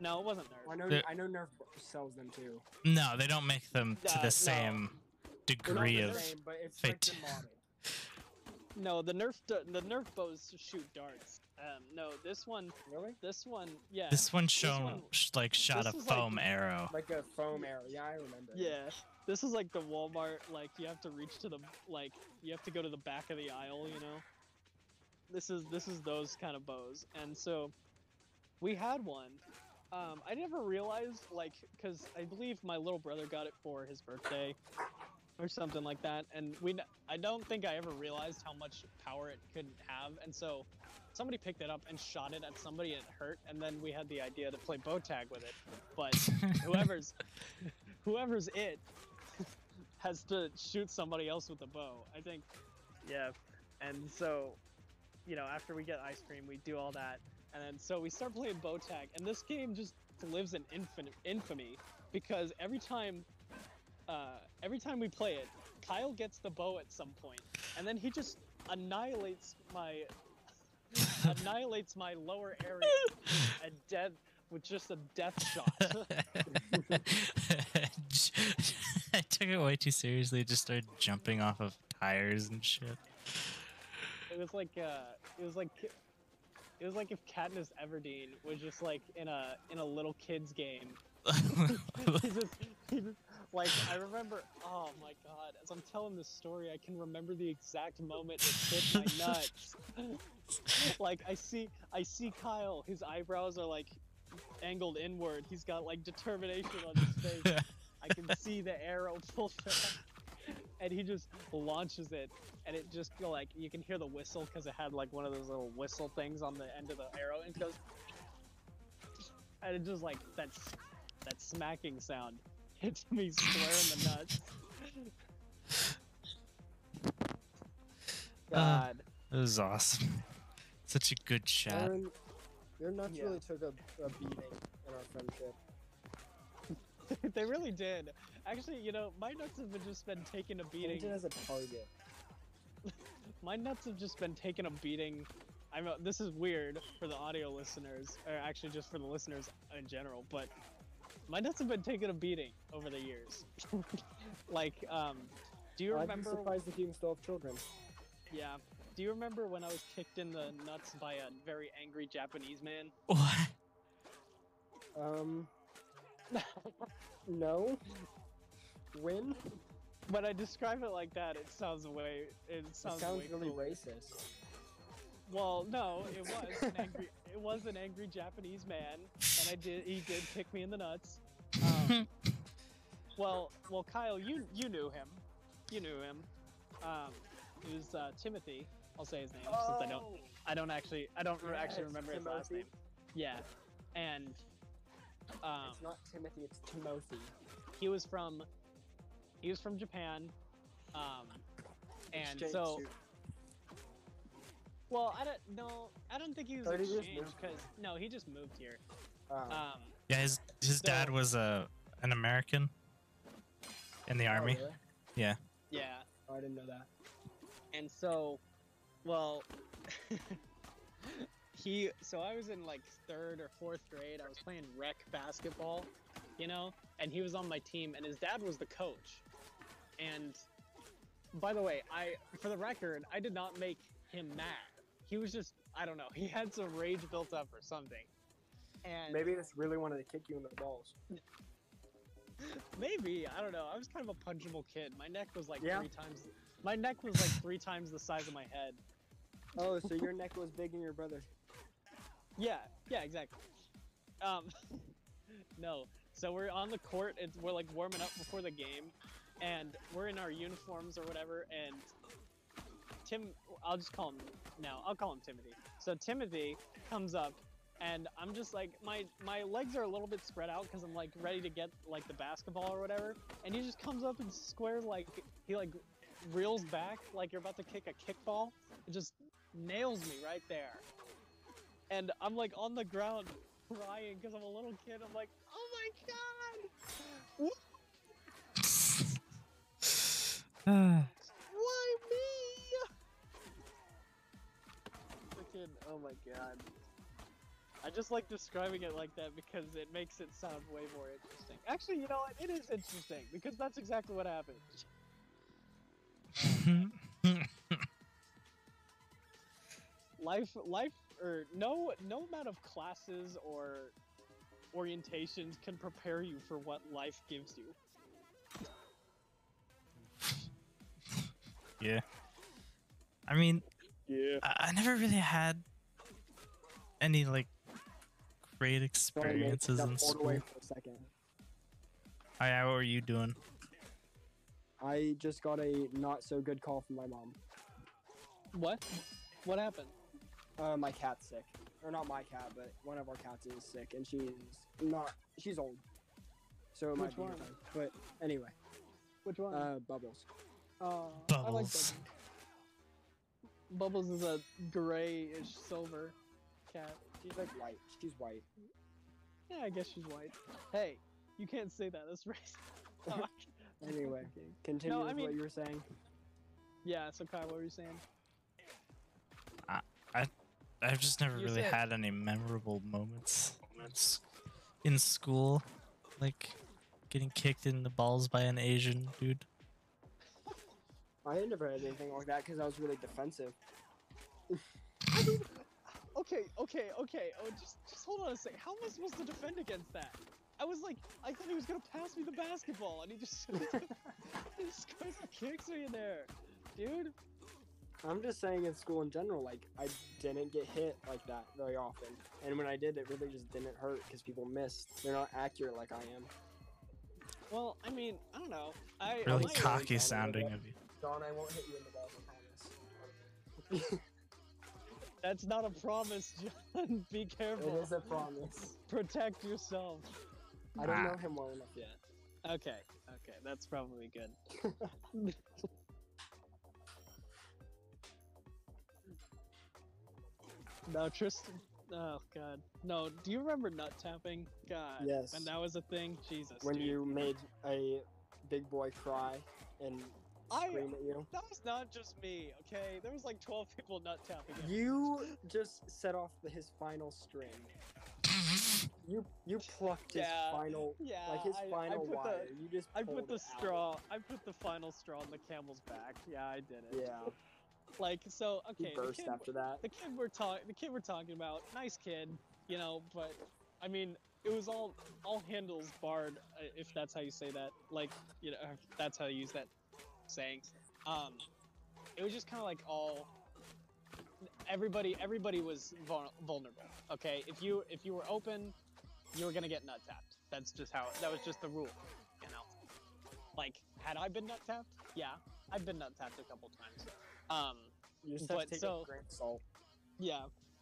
B: no, it wasn't
C: Well, I
B: Nerf.
C: know.
A: The-
C: I know Nerf sells them too.
A: No, they don't make them to
B: Uh, no.
A: the same
C: They're
A: degree of
C: same, but it's
A: fate-
B: No, the Nerf the Nerf bows shoot darts. Um, no, this one,
C: Really?
B: this one, yeah,
A: This one shown
B: one-
A: sh- like shot a
B: is like-
A: foam arrow.
C: Like a foam arrow. Yeah, I remember.
B: yeah. This is like the Walmart. Like you have to reach to the like you have to go to the back of the aisle. You know. This is this is those kind of bows, and so we had one. Um, I never realized like because I believe my little brother got it for his birthday or something like that, and we I don't think I ever realized how much power it could have, and so somebody picked it up and shot it at somebody and it hurt, and then we had the idea to play bow tag with it, but whoever's whoever's it has to shoot somebody else with a bow. I think, yeah. And so, you know, after we get ice cream, we do all that, and then so we start playing bow tag, and this game just lives in infinite infamy because every time, uh, every time we play it, Kyle gets the bow at some point, and then he just annihilates my annihilates my lower area a death with just a death shot.
A: I took it way too seriously. Just started jumping off of tires and shit.
B: It was like uh, it was like it was like if Katniss Everdeen was just like in a in a little kids game. he just, he just like I remember. Oh my god! As I'm telling this story, I can remember the exact moment it hit my nuts. like I see, I see Kyle. His eyebrows are like angled inward. He's got like determination on his face. I can see the arrow pull back, and he just launches it, and it just feel like you can hear the whistle because it had like one of those little whistle things on the end of the arrow, and it goes, and it just like that's that smacking sound hits me square in the nuts.
A: Uh,
B: God,
A: It was awesome. Such a good shot.
C: Aaron, your nuts
B: Yeah.
C: really took a, a beating in our friendship.
B: they really did. Actually, you know, my nuts have been just been taking a beating.
C: Painted as a target.
B: My nuts have just been taking a beating. I know this is weird for the audio listeners, or actually just for the listeners in general, but my nuts have been taking a beating over the years. like, um, do you
C: I'd be
B: remember?
C: surprised if you can still have children.
B: Yeah. Do you remember when I was kicked in the nuts by a very angry Japanese man?
A: What?
C: Um, no. When?
B: when I describe it like that, it sounds way. It
C: It
B: sounds,
C: sounds
B: way
C: really
B: cooler.
C: racist.
B: Well, no, it was an angry. It was an angry Japanese man, and I did. He did kick me in the nuts. Um, well, well, Kyle, you you knew him. You knew him. Um, it was uh, Timothy. I'll say his name since I don't. I don't actually. I don't actually remember his last name. Yeah, and um,
C: It's not Timothy, it's Timothy.
B: he was from. He was from Japan. Um, and
C: Exchange
B: so.
C: student.
B: Well, I don't no, I don't think he was
C: 30 years
B: exchange
C: moved
B: because no, he just moved here.
C: Um,
B: Um,
A: Yeah, his his dad was a an American in the
C: oh,
A: army.
C: really?
B: yeah,
C: Oh, I didn't know that.
B: and so, well, he. So I was in like third or fourth grade. I was playing rec basketball, you know, and he was on my team, and his dad was the coach. And by the way, I for the record, I did not make him mad. He was just I don't know. He had some rage built up or something. And
C: Maybe this really wanted to kick you in the balls.
B: maybe I don't know. I was kind of a punchable kid. My neck was like
C: Yeah.
B: three times. My neck was like three times the size of my head.
C: Oh, so your neck was big in your brother.
B: Yeah, yeah, exactly. Um, no. So we're on the court. It's, we're like warming up before the game, and we're in our uniforms or whatever. And Tim, I'll just call him now. I'll call him Timothy. So Timothy comes up, and I'm just like my my legs are a little bit spread out because I'm like ready to get like the basketball or whatever. And he just comes up and squares like he like reels back like you're about to kick a kickball. It just nails me right there and I'm like on the ground crying because I'm a little kid. I'm like, oh my god,
A: Ah,
B: why me? Freaking, oh my god. I just like describing it like that because it makes it sound way more interesting. Actually, you know what? It is interesting because that's exactly what happened. Life, life, or no, no amount of classes or orientations can prepare you for what life gives you.
A: Yeah. I mean,
C: Yeah.
A: I, I never really had any like great experiences in
C: Away
A: school.
C: for a second.
A: Hi, how are you doing?
C: I just got a not so good call from my mom.
B: What? What happened?
C: Uh, my cat's sick, or not my cat, but one of our cats is sick, and she's not. She's old, so it might
B: Which
C: be
B: one?
C: time. But anyway,
B: Which one?
C: uh, bubbles.
B: Uh, I like
A: Bubbles.
B: Bubbles. Bubbles is a grayish silver cat.
C: She's like white. She's white.
B: Yeah, I guess she's white. Hey, you can't say that. That's racist.
C: Anyway, continue
B: No, I
C: with
B: mean-
C: what you were saying.
B: Yeah. So Kai, what were you saying?
A: I've just never
B: You
A: really
B: said-
A: had any memorable moments moments in school, like getting kicked in the balls by an Asian dude.
C: I never had anything like that because I was really defensive.
B: I mean, okay, okay, okay. Oh, just just hold on a sec. How am I supposed to defend against that? I was like, I thought he was gonna pass me the basketball, and he just he just goes and kicks me in there, dude.
C: I'm just saying in school in general, like I didn't get hit like that very often, and when I did, it really just didn't hurt because people missed. They're not accurate like I am.
B: Well, I mean, I don't know. I
A: Really cocky sounding of you.
C: Don, I won't hit you in the balls. I promise.
B: That's not a promise, John. Be careful.
C: It is a promise.
B: Protect yourself.
C: I don't know him well enough yet.
B: Okay, okay, that's probably good. no, Tristan. Oh God, no. Do you remember nut tapping? God.
C: Yes.
B: And that was a thing. Jesus.
C: when
B: dude.
C: you made a big boy cry and
B: I-
C: scream at you.
B: That was not just me. Okay, there was like 12 people nut tapping. him.
C: You just set off the, his final string. You you plucked his
B: Yeah,
C: final
B: Yeah.
C: like his
B: I, I
C: final
B: put
C: wire.
B: the.
C: you just
B: I put the
C: it out.
B: straw. I put the final straw on the camel's back. Yeah, I did it.
C: Yeah,
B: Like so. Okay. the
C: burst
B: kid-
C: after that.
B: the kid we're talking the kid we're talking about nice kid you know but i mean it was all all handles barred uh, if that's how you say that like you know if that's how you use that saying um it was just kind of like all everybody everybody was vul- vulnerable okay if you if you were open you were gonna get nut tapped that's just how that was just the rule you know like had i been nut tapped yeah i've been nut tapped a couple times um
C: You just have to take
B: so-
C: a grain of salt.
B: yeah,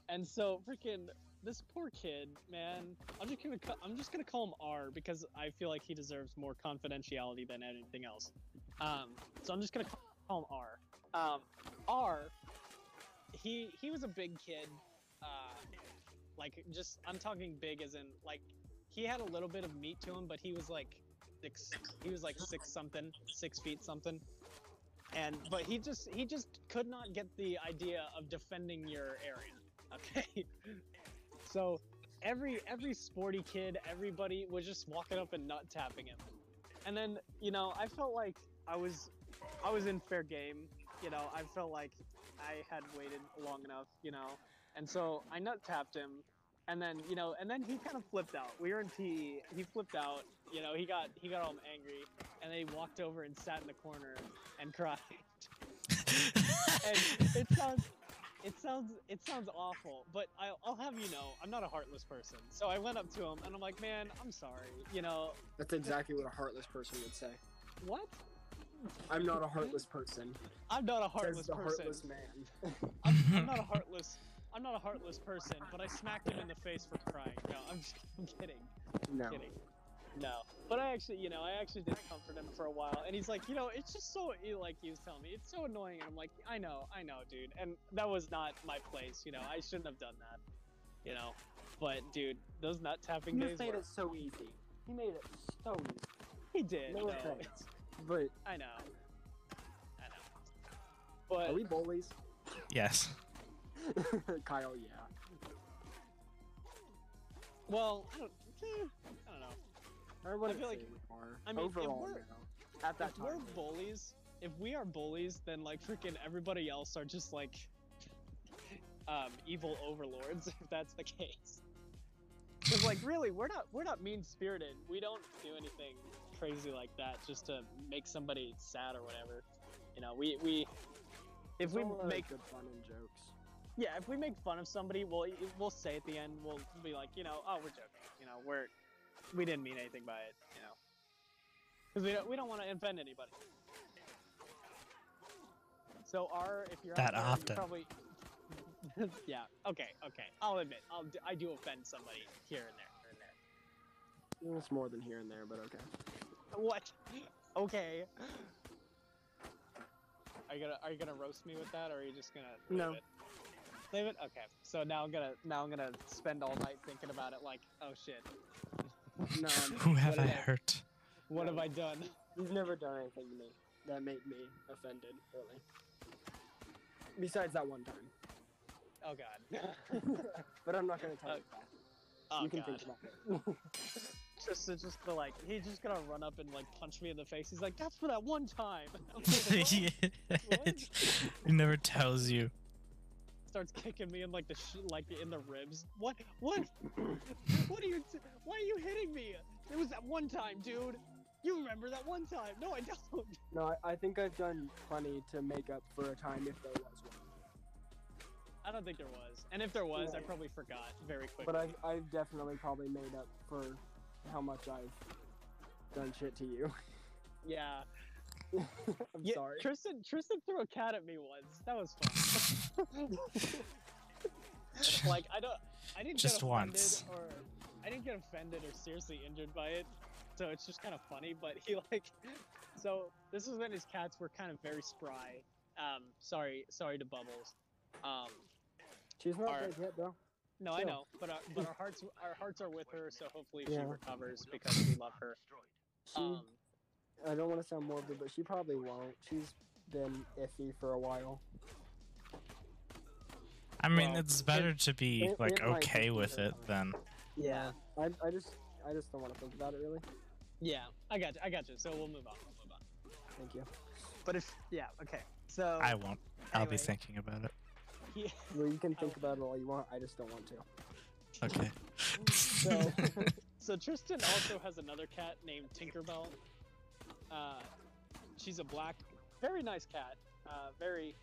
B: and so freaking this poor kid, man. I'm just gonna I'm just gonna call him R because I feel like he deserves more confidentiality than anything else. Um, so I'm just gonna call him R. Um, R. He he was a big kid. Uh, like just I'm talking big as in like he had a little bit of meat to him, but he was like six. He was like six something, six feet something and but he just he just could not get the idea of defending your area okay so every every sporty kid everybody was just walking up and nut tapping him and then you know I felt like I was I was in fair game. You know I felt like I had waited long enough. You know, and so I nut tapped him, and then you know, and then he kind of flipped out. We were in PE. He flipped out. You know, he got he got all angry, and then he walked over and sat in the corner and cried. and it sounds it sounds it sounds awful, but I, I'll have you know I'm not a heartless person. So I went up to him and I'm like, man, I'm sorry. You know
C: That's exactly what a heartless person would say.
B: what?
C: I'm not a heartless person.
B: I'm not a heartless
C: the
B: person.
C: heartless man.
B: I'm, I'm not a heartless. I'm not a heartless person, but I smacked him in the face for crying. No, I'm just I'm kidding.
C: no.
B: kidding. No, but I actually, you know, I actually did comfort him for a while, and he's like, you know, it's just so, like he was telling me, it's so annoying. And I'm like, I know, I know, dude, and that was not my place. You know, I shouldn't have done that. You know, but dude, those nut tapping
C: He
B: days.
C: made
B: were-
C: it so easy. He made it so easy.
B: He did.
C: No
B: no,
C: offense.
B: it's-
C: But
B: I know. I know. But
C: are we bullies?
A: yes.
C: Kyle, yeah.
B: well, I don't. eh, I don't know.
C: I wouldn't
B: feel like-
C: we are.
B: I mean, if
C: Overall,
B: we're-
C: no. At that
B: if we're bullies, if we are bullies, then like freaking everybody else are just like um, evil overlords. If that's the case, because like really, we're not we're not mean spirited. We don't do anything crazy like that just to make somebody sad or whatever. You know, we we if
C: It's
B: we
C: all,
B: make
C: good fun and jokes.
B: yeah, if we make fun of somebody, we'll we'll say at the end, we'll be like, you know, oh, we're joking. You know, we're we didn't mean anything by it. You know, because we don't we don't want to offend anybody. So our if you're out
A: That
B: there, you
A: often.
B: probably yeah okay okay I'll admit I'll do, I do offend somebody here and there here and there.
C: It's more than here and there, but okay.
B: What? Okay. Are you gonna are you gonna roast me with that, or are you just gonna leave
C: No.
B: it? Leave it. Okay. So now I'm gonna now I'm gonna spend all night thinking about it. Like, oh shit,
C: No,
A: Who have
B: What
A: I
B: did I-
A: hurt?
B: what
C: No.
B: have I done?
C: you've never done anything to me that made me offended, really. Besides that one time.
B: Oh god.
C: but I'm not gonna tell
B: Uh,
C: you that.
B: Oh
C: you can
B: god.
C: think about it.
B: Just to, just to like he's just gonna run up and like punch me in the face. He's like, that's for that one time. Like, "What?" What?
A: he never tells you.
B: Starts kicking me in like the sh- like in the ribs. What? What? what are you? T- why are you hitting me? It was that one time, dude. You remember that one time? No, I don't.
C: no, I, I think I've done plenty to make up for a time if there was one.
B: I don't think there was. And if there was, I probably forgot very quickly.
C: But I've, I've definitely probably made up for how much I've done shit to you.
B: yeah.
C: I'm
B: yeah.
C: sorry.
B: Tristan Tristan threw a cat at me once. That was fun. like I don't I didn't
A: Just
B: get offended
A: once.
B: or I didn't get offended or seriously injured by it. So it's just kind of funny, but he like so this is when his cats were kind of very spry. Um sorry sorry to Bubbles. Um
C: She's not
B: Are-
C: dead yet, though.
B: No, I know, but our, but our hearts our hearts are with her, so hopefully she recovers because we love her.
C: She,
B: Um
C: I don't want to sound morbid, but she probably won't. She's been iffy for a while.
A: I mean,
B: Well,
A: it's better to be
C: it-
A: like
C: it
A: okay
C: be
A: with
C: better.
A: it than
B: yeah.
C: I, I just I just don't want to think about it really.
B: Yeah, I got you. I got you. So we'll move on. We'll move on.
C: Thank you.
B: But if yeah, okay. So
A: I won't. I'll be thinking about it.
B: he,
C: Well, you can
B: I-
C: think about it all you want. I just don't want to.
A: Okay.
B: So- so Tristan also has another cat named Tinkerbell. Uh, she's a black, very nice cat. Uh, very.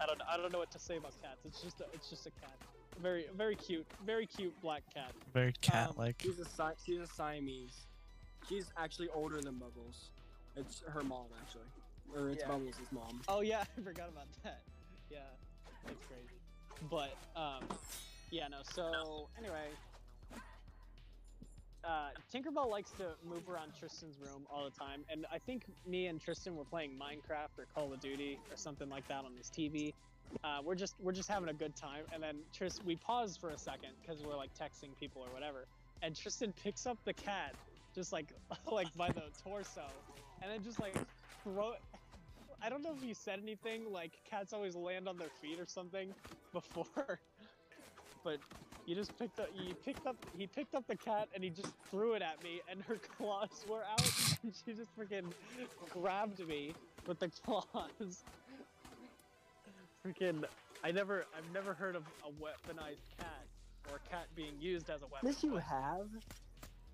B: I don't. I don't know what to say about cats. It's just. A, it's just a cat. Very. Very cute. Very cute black cat.
A: Very cat-like.
C: She's a Si- she's a Siamese. She's actually older than Bubbles. It's her mom actually, or it's
B: Yeah.
C: Bubbles' mom.
B: Oh yeah, I forgot about that. Yeah, that's crazy. But um, yeah, no. So anyway, uh, Tinkerbell likes to move around Tristan's room all the time, and I think me and Tristan were playing Minecraft or Call of Duty or something like that on his TV. Uh, we're just we're just having a good time, and then Tris we pause for a second because we're like texting people or whatever, and Tristan picks up the cat just like like by the torso, and then just like throw I don't know if you said anything like cats always land on their feet or something before, but You just picked up. You picked up. He picked up the cat and he just threw it at me, and her claws were out. And she just freaking grabbed me with the claws. Freaking! I never. I've never heard of a weaponized cat or a cat being used as a weapon.
C: Yes, you have.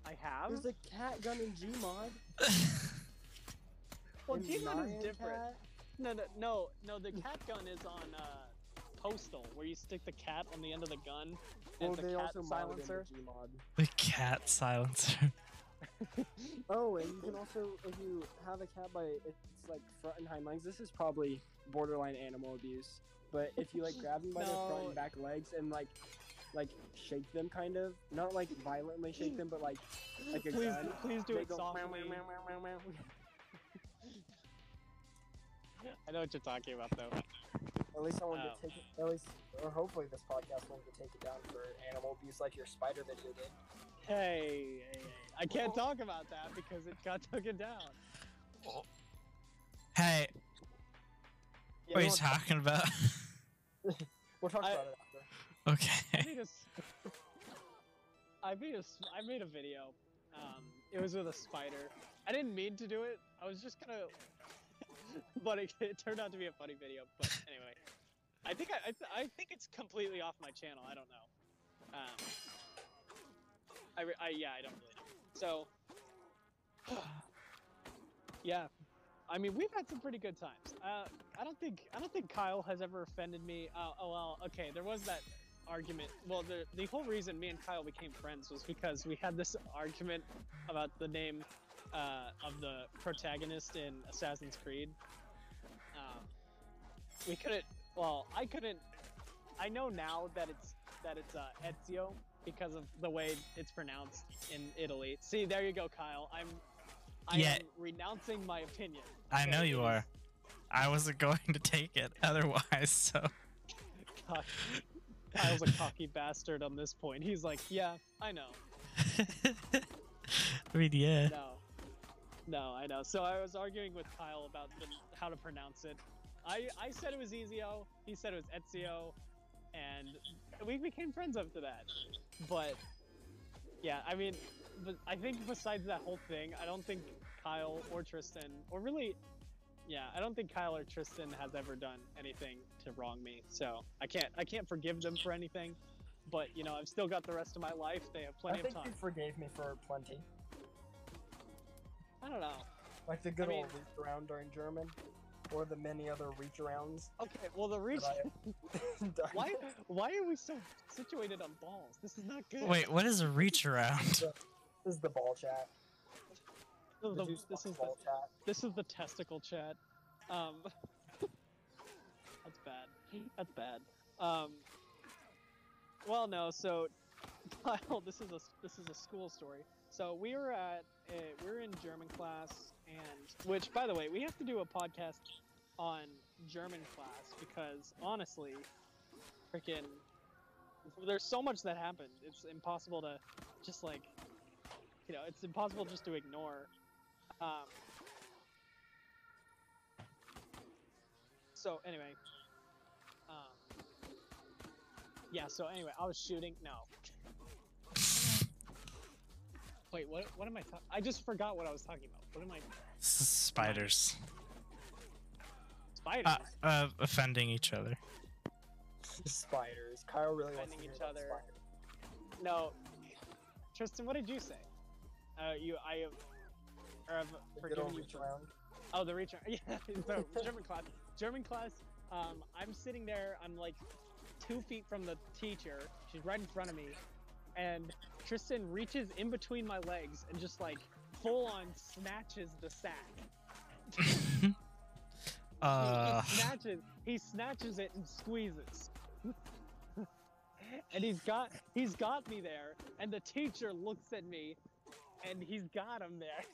B: I have.
C: There's a cat gun in Gmod.
B: Well,
C: in
B: Gmod is
C: Nyan
B: different.
C: Cat.
B: No, no, no, no. The cat gun is on uh, Postal, where you stick the cat on the end of the gun and
C: Well,
B: the
C: they
B: cat
C: also
B: silencer.
C: in the Gmod.
A: the cat silencer.
C: Oh, and you can also, if you have a cat by its like front and hind legs, this is probably borderline animal abuse. But if you like grab them by their front and back legs and like, like shake them, kind of, not like violently shake them, but like, like a
B: please,
C: gun,
B: please do it
C: go
B: softly. I know what you're talking about, though.
C: At least I wanted
B: Oh.
C: to take it. At least, or hopefully, this podcast wanted to take it down for animal abuse, like your spider video did.
B: Hey, hey, hey, I can't talk about that because it got taken down.
A: hey,
C: Yeah,
A: what are you
C: we'll-
A: talking about?
C: We'll talk
B: I-
C: about it after.
B: I
A: okay.
B: made a, s- I made a, s- I made a video. Um, it was with a spider. I didn't mean to do it. I was just gonna, but it, it turned out to be a funny video. But anyway, I think I, I, I think it's completely off my channel. I don't know. Um, I, I yeah, I don't really know. So, yeah, I mean, we've had some pretty good times. Uh, I don't think I don't think Kyle has ever offended me. Uh, oh well, okay. There was that argument. Well, the the whole reason me and Kyle became friends was because we had this argument about the name uh, of the protagonist in Assassin's Creed. Um, we couldn't. Well, I couldn't. I know now that it's that it's uh, Ezio because of the way it's pronounced in Italy. See, there you go, Kyle. I'm. I
A: Yeah.
B: am renouncing my opinion.
A: I know you are. I wasn't going to take it otherwise, so.
B: Cock- Kyle's a cocky bastard on this point. He's like, yeah, I know.
A: I mean, yeah.
B: No. No, I know. So I was arguing with Kyle about the, how to pronounce it. I, I said it was Ezio. He said it was Ezio. And we became friends after that. But, yeah, I mean, but I think besides that whole thing, I don't think Kyle or Tristan, or really, yeah, I don't think Kyle or Tristan has ever done anything to wrong me. So I can't, I can't forgive them for anything. But you know, I've still got the rest of my life. They have
C: I
B: plenty of
C: think
B: time.
C: you forgave me for plenty.
B: I don't know.
C: Like the good
B: I mean-
C: old reach around during German, or the many other reach aroons.
B: Okay, well the reach.
C: that I-
B: Why? Why are we so situated on balls? This is not good.
A: Wait, what is a reach around?
C: This is the ball chat.
B: This
C: The
B: the, this
C: box
B: is the,
C: ball chat.
B: this is the testicle chat. Um, that's bad. That's bad. Um, well, no. So, Kyle, this is a this is a school story. So we were at a, we were in German class, and which, by the way, we have to do a podcast on German class because honestly, freaking, there's so much that happened. It's impossible to just like, you know, it's impossible just to ignore. Um, so anyway, um, yeah. So anyway, I was shooting. No. Wait, what? What am I talking? I just forgot what I was talking about. What am I?
A: Spiders.
B: Spiders.
A: Uh, uh, offending each other.
C: Spiders. Kyle really wants to
B: each other.
C: spiders.
B: no. Tristan, what did you say? Uh, you, I have, or have
C: The
B: forgiven you
C: reach
B: for
C: around.
B: Oh, the reach. Yeah, so German class. German class. Um, I'm sitting there. I'm like two feet from the teacher. She's right in front of me, and Tristan reaches in between my legs and just like full on snatches the sack.
A: uh,
B: he, he snatches. He snatches it and squeezes. and he's got he's got me there, and the teacher looks at me, and he's got him there.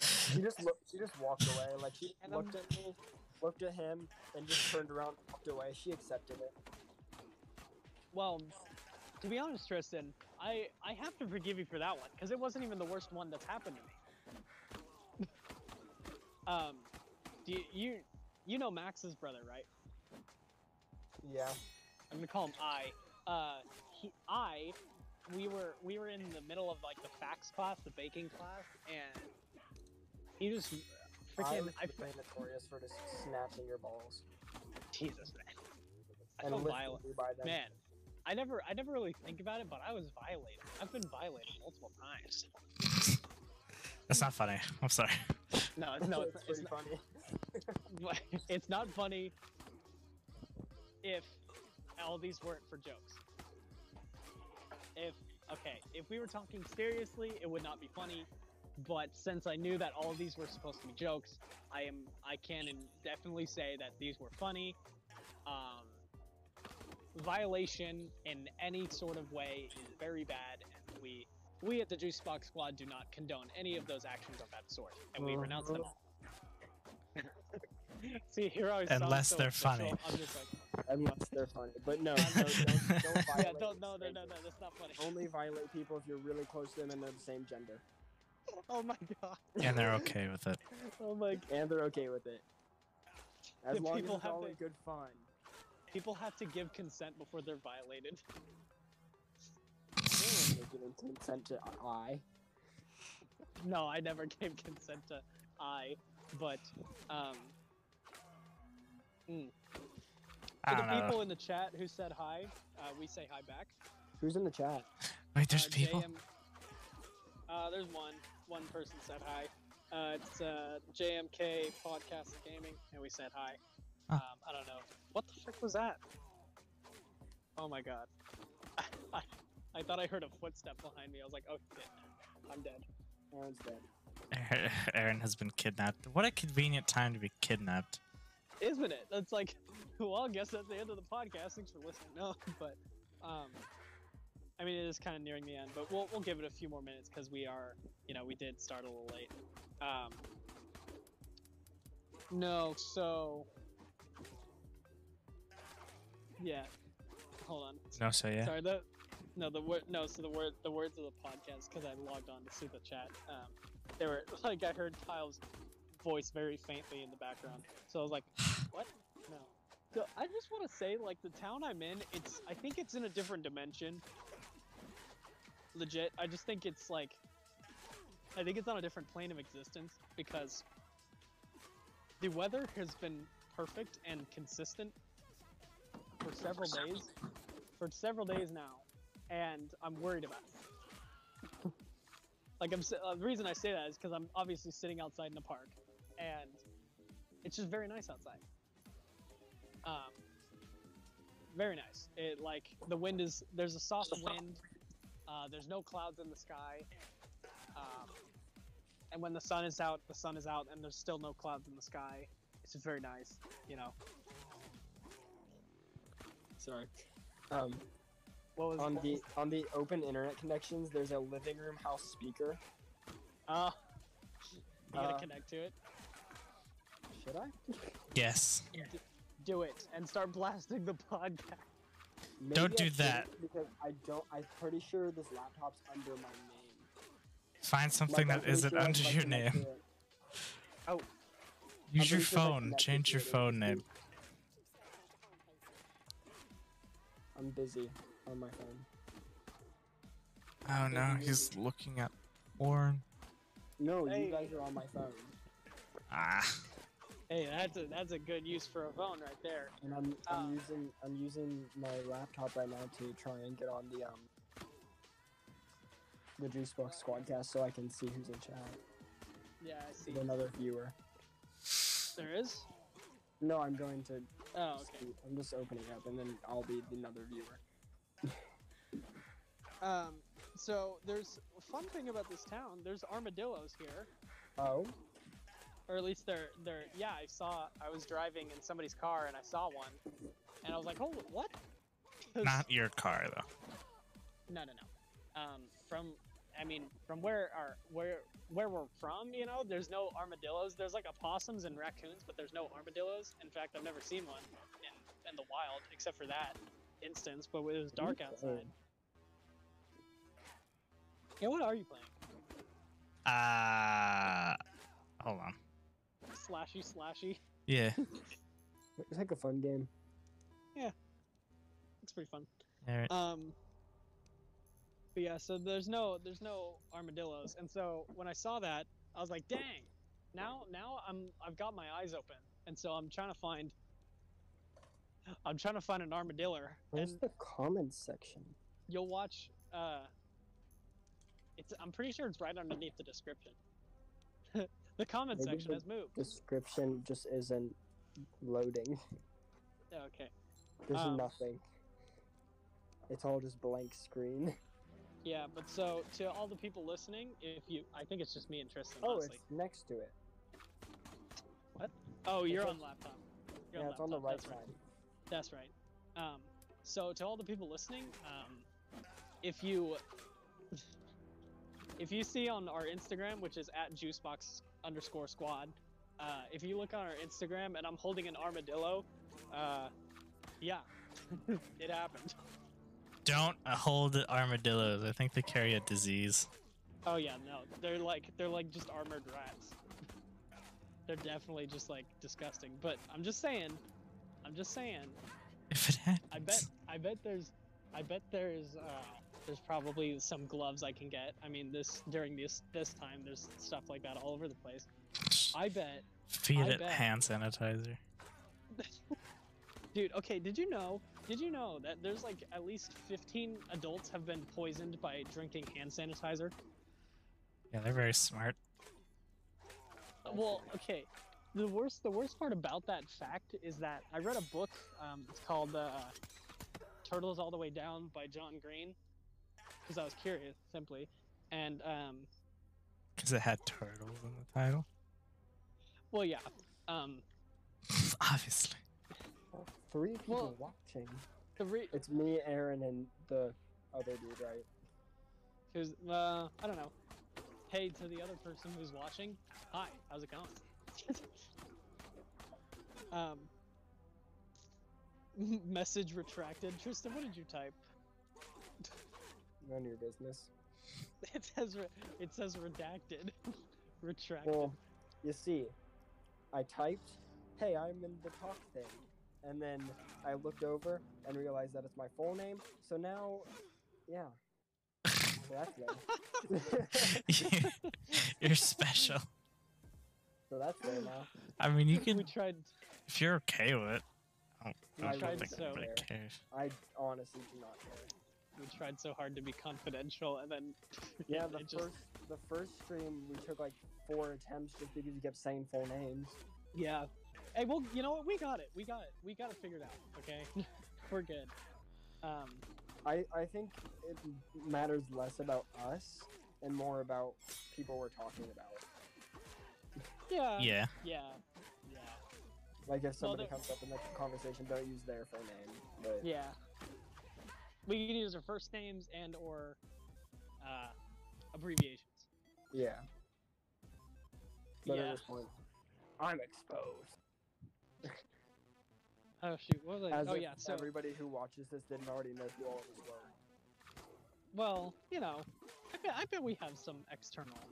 C: She just looked. She just walked away. Like she
B: And I'm-
C: looked at me, looked at him, and just turned around, and walked away. She accepted it.
B: Well, to be honest, Tristan, I I have to forgive you for that one because it wasn't even the worst one that's happened to me. um, do you, you you know Max's brother, right?
C: Yeah.
B: I'm gonna call him I. Uh, he, I, we were we were in the middle of like the facts class, the baking class, and he just freaking. I,
C: I notorious for just snatching your balls
B: Jesus man, I
C: and lifting
B: violent.
C: by them.
B: Man, I never I never really think about it, but I was violated. I've been violated multiple times.
A: That's not funny. I'm sorry.
B: No, it's no, it's,
C: it's
B: it's
C: pretty
B: not,
C: funny.
B: it's not funny if all these weren't for jokes. If okay, if we were talking seriously, it would not be funny. But since I knew that all of these were supposed to be jokes, I am I can definitely say that these were funny. Um, violation in any sort of way is very bad, and we we at the Juice Box Squad do not condone any of those actions of that sort, and we uh-huh. renounce them all. See, here I sound
A: Unless
B: so
A: they're funny.
B: Like,
C: Unless they're funny, but no, no don't, don't
B: yeah,
C: violate
B: don't, no, no, no, no, that's not funny.
C: Only violate people if you're really close to them and they're the same gender,
B: Oh my god.
A: And they're okay with it.
B: Oh my.
C: and they're okay with it. As
B: The
C: long as
B: people
C: it's
B: have
C: all
B: to-
C: in good fun.
B: People have to give consent before they're violated.
C: They give consent to I.
B: No, I never gave consent to I, but um. mm.
A: I
B: To the
A: know.
B: people in the chat who said hi, uh, we say hi back.
C: Who's in the chat?
A: Wait, there's
B: uh,
A: people.
B: JM, uh, there's one. One person said hi. Uh, it's uh, JMK Podcast and Gaming, and we said hi.
A: Huh.
B: Um, I don't know. What the frick was that? Oh my god. I, I thought I heard a footstep behind me. I was like, oh shit. I'm dead.
C: Aaron's dead.
A: Aaron has been kidnapped. What a convenient time to be kidnapped.
B: Isn't it? That's like, well, I guess that's the end of the podcast. Thanks for listening. No, but, um, I mean, it is kind of nearing the end, but we'll, we'll give it a few more minutes because we are, you know, we did start a little late. Um, no, so, yeah, hold on.
A: No, so yeah.
B: Sorry, the, no, the word, no, so the word, the words of the podcast because I logged on to see the chat. Um, they were like I heard Kyle's voice very faintly in the background, so I was like, what? No. So I just want to say, like, the town I'm in, it's, I think it's in a different dimension. Legit, I just think it's like, I think it's on a different plane of existence because the weather has been perfect and consistent for several days, for several days now, and I'm worried about it. like I'm, uh, the reason I say that is because I'm obviously sitting outside in the park, and it's just very nice outside. Um, very nice. It like the wind is there's a soft wind. Uh, there's no clouds in the sky. Um, and when the sun is out, the sun is out, and there's still no clouds in the sky. It's just very nice, you know.
C: Sorry. Um,
B: What was
C: on
B: what
C: the
B: was-
C: on the open internet connections, there's a living room house speaker.
B: Uh, you gotta
C: Uh,
B: connect to it.
C: Should I?
A: Yes.
B: Do it and start blasting the podcast.
A: Don't do
C: I
A: that.
C: Because I don't. I'm pretty sure this laptop's under my name.
A: Find something
C: Like, I'm
A: that
C: pretty
A: isn't
C: sure
A: under your name.
C: to it.
A: Use your
C: pretty sure I
A: phone.
C: connected
A: Change your
C: it, it
A: phone
C: was
A: name.
C: I'm busy on my phone.
A: Oh no, he's looking at porn.
C: No,
B: Hey.
C: you guys are on my phone,
A: Ah.
B: Hey, that's a that's a good use for a phone right there.
C: and I'm I'm
B: Ah.
C: using I'm using my laptop right now to try and get on the um the Juicebox Squadcast so I can see who's in chat.
B: Yeah, I see.
C: With another viewer.
B: There is.
C: No, I'm going to.
B: Oh, okay.
C: be- I'm just opening up, and then I'll be another viewer.
B: Um, so there's a fun thing about this town. There's armadillos here,
C: Oh,
B: or at least they're they're. Yeah, I saw. I was driving in somebody's car and I saw one, and I was like, "Oh, what?
A: Not your car though.
B: No, no, no. Um, from I mean, from where our where where we're from, you know, there's no armadillos. There's like opossums and raccoons, but there's no armadillos. In fact, I've never seen one in in the wild except for that instance. But it was dark outside. Yeah, what are you playing?
A: Uh hold on.
B: Slashy, slashy.
A: Yeah.
C: it's like a fun game.
B: Yeah, it's pretty fun.
A: Alright.
B: Um, but yeah, so there's no there's no armadillos, and so when I saw that, I was like, dang, now now I'm I've got my eyes open, and so I'm trying to find. I'm trying to find an armadillo,
C: Where's the comments section?
B: you'll watch. Uh, it's I'm pretty sure it's right underneath the description. the comment
C: Maybe
B: section
C: the-
B: has moved.
C: Description just isn't loading.
B: Okay.
C: There's
B: Um,
C: nothing. It's all just blank screen.
B: Yeah, but so to all the people listening, if you, I think it's just me and Tristan.
C: Oh,
B: honestly.
C: it's next to it. What?
B: Oh, you're
C: It's
B: on laptop. You're
C: yeah, it's on the right
B: that's
C: side.
B: That's right. Um, so to all the people listening, um, if you if you see on our Instagram, which is at juicebox underscore squad, uh, if you look on our Instagram and I'm holding an armadillo, uh, yeah, it happened.
A: Don't hold armadillos. I think they carry a disease.
B: Oh yeah, no, they're like they're like just armored rats. They're definitely just like disgusting. But I'm just saying, I'm just saying,
A: If it happens.
B: I bet I bet there's I bet there's uh there's probably some gloves I can get. I mean this during this this time there's stuff like that all over the place. I bet
A: Feed
B: I
A: it
B: bet.
A: hand sanitizer.
B: dude, okay, did you know did you know that there's like at least 15 adults have been poisoned by drinking hand sanitizer?
A: Yeah, they're very smart.
B: Well, okay. The worst the worst part about that fact is that I read a book um it's called uh Turtles All the Way Down by John Green because I was curious simply. And um
A: Because it had turtles in the title.
B: well yeah. Um
A: Obviously.
C: Oh, three people
B: Well-
C: watching.
B: re-
C: It's me, Aaron, and the other dude, right?
B: Who's uh I don't know. Hey to the other person who's watching. Hi, how's it going? um message retracted. Tristan, what did you type?
C: None of your business.
B: It says re- it says redacted. retracted.
C: Well, you see, I typed, "Hey, I'm in the talk thing," and then I looked over and realized that it's my full name. So now, yeah, so that's there.
A: You're special.
C: so that's there now.
A: I mean, you can.
B: we
A: can
B: tried
A: if you're okay with it. I don't, I
C: I
A: don't
B: tried
A: think
B: so.
A: anybody cares.
C: I honestly do not care.
B: we tried so hard to be confidential and then
C: Yeah, the
B: it just-
C: first the first stream we took like four attempts just because you kept saying full names.
B: Yeah. Hey, well, you know what? We got it. We got it. We got it figured out. Okay, we're good. Um,
C: I I think it matters less about us and more about people we're talking about.
B: yeah.
A: Yeah.
B: Yeah. Yeah.
C: Like if somebody
B: there-
C: comes up in the conversation, don't use their full name. But
B: Yeah. We can use our first names and or uh, abbreviations.
C: yeah. But
B: Yeah.
C: at this point, I'm exposed.
B: Oh shoot. What was I?
C: As
B: oh yeah. So
C: everybody who watches this didn't already know who all of us were.
B: well, you know, I bet, I bet we have some external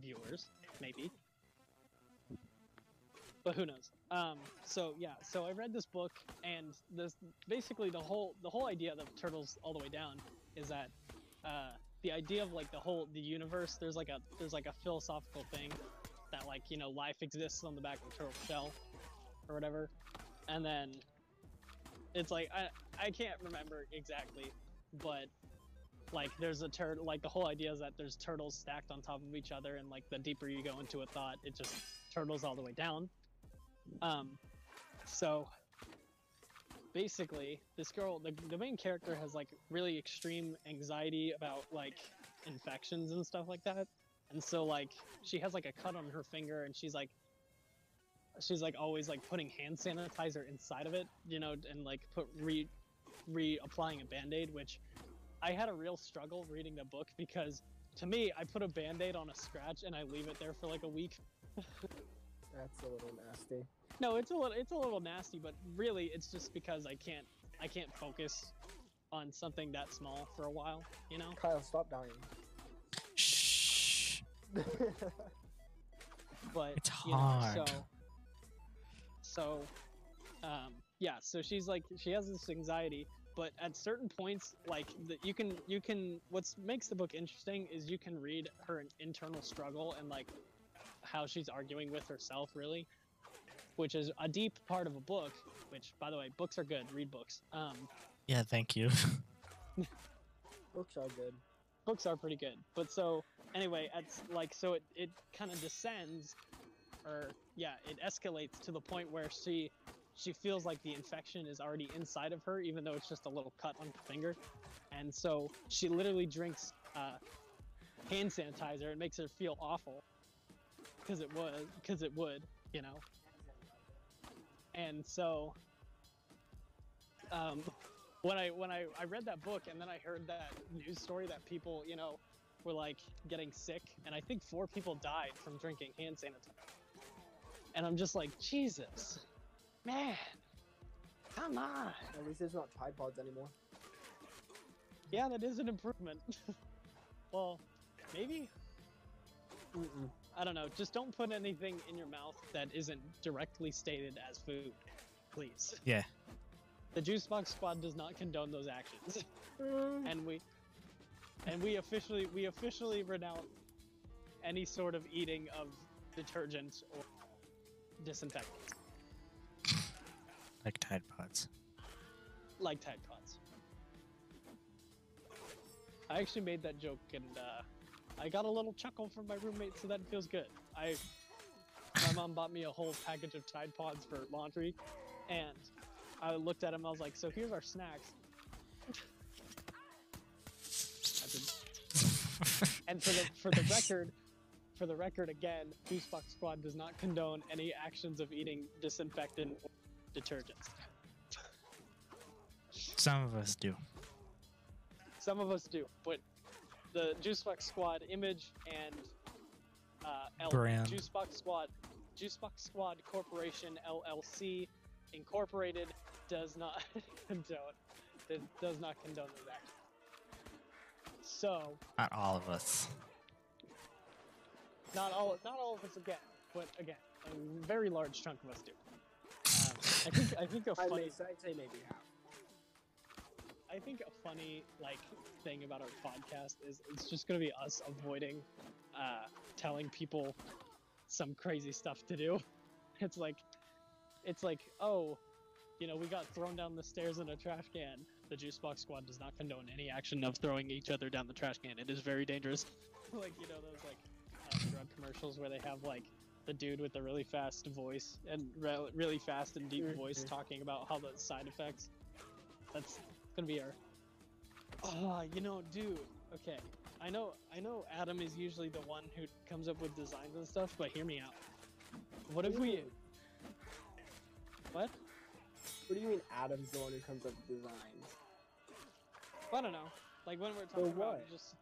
B: viewers, maybe. But who knows? Um, so yeah, so I read this book, and this basically the whole the whole idea of turtles all the way down is that uh, the idea of like the whole the universe. There's like a there's like a philosophical thing that like you know life exists on the back of a turtle shell or whatever, and then it's like I I can't remember exactly, but like there's a turtle like the whole idea is that there's turtles stacked on top of each other and like the deeper you go into a thought it just turtles all the way down. Um so basically this girl the, the main character has like really extreme anxiety about like infections and stuff like that. And so like she has like a cut on her finger and she's like she's like always like putting hand sanitizer inside of it you know and like put re reapplying a band-aid which I had a real struggle reading the book because to me, I put a band-aid on a scratch and I leave it there for like a week.
C: That's a little nasty.
B: No, it's a little it's a little nasty, but really it's just because I can't I can't focus on something that small for a while, you know?
C: Kyle, stop dying.
A: Shh.
B: But
A: It's
B: you know,
A: hard.
B: so so um yeah, so she's like she has this anxiety but at certain points, like the, you can you can what makes the book interesting is you can read her internal struggle and like how she's arguing with herself, really, which is a deep part of a book. Which, by the way, books are good. Read books. Um,
A: Yeah, thank you.
C: Books are good.
B: books are pretty good. But so anyway, it's like so it it kind of descends, or yeah, it escalates to the point where she she feels like the infection is already inside of her, even though it's just a little cut on her finger, and so she literally drinks uh, hand sanitizer. It makes her feel awful because it was because it would, you know. And so um, when I when I, I read that book and then I heard that news story that people you know were like getting sick and I think four people died from drinking hand sanitizer. And I'm just like Jesus, man, come on.
C: At least it's not Tide Pods anymore.
B: Yeah, that is an improvement. well, maybe
C: Mm-mm.
B: I don't know. Just don't put anything in your mouth that isn't directly stated as food, please.
A: Yeah.
B: The Juice Box Squad does not condone those actions.
C: Mm.
B: and we and we officially we officially renounce any sort of eating of detergent or disinfectants
A: like Tide Pods.
B: like Tide Pods. I actually made that joke and uh, I got a little chuckle from my roommate, so that feels good. I my mom bought me a whole package of Tide Pods for laundry, and I looked at him. I was like, "So here's our snacks." And for the for the record, for the record again, Juicebox Squad does not condone any actions of eating disinfectant detergents.
A: Some of us do.
B: Some of us do, but the Juicebox Squad image and uh, L-
A: Brand.
B: Juicebox Squad, Juicebox Squad Corporation LLC Incorporated does not condone does, does not condone those actions. So
A: Not all of us.
B: Not all not all of us again, but again, a very large chunk of us do. Um, I think I think a funny
C: may- I'd say maybe half.
B: I think a funny like thing about our podcast is it's just gonna be us avoiding uh, telling people some crazy stuff to do. It's like, it's like, oh, you know, we got thrown down the stairs in a trash can. The Juice Box Squad does not condone any action of throwing each other down the trash can. It is very dangerous. like you know those like drug commercials where they have like the dude with the really fast voice and re- really fast and deep voice
C: Mhm.
B: talking about how the side effects. That's gonna be our. Oh, you know, dude. Okay, I know, I know. Adam is usually the one who comes up with designs and stuff, but hear me out. What if we? What?
C: What do you mean Adam's the one who comes up with designs?
B: I don't know. Like when we're talking about just.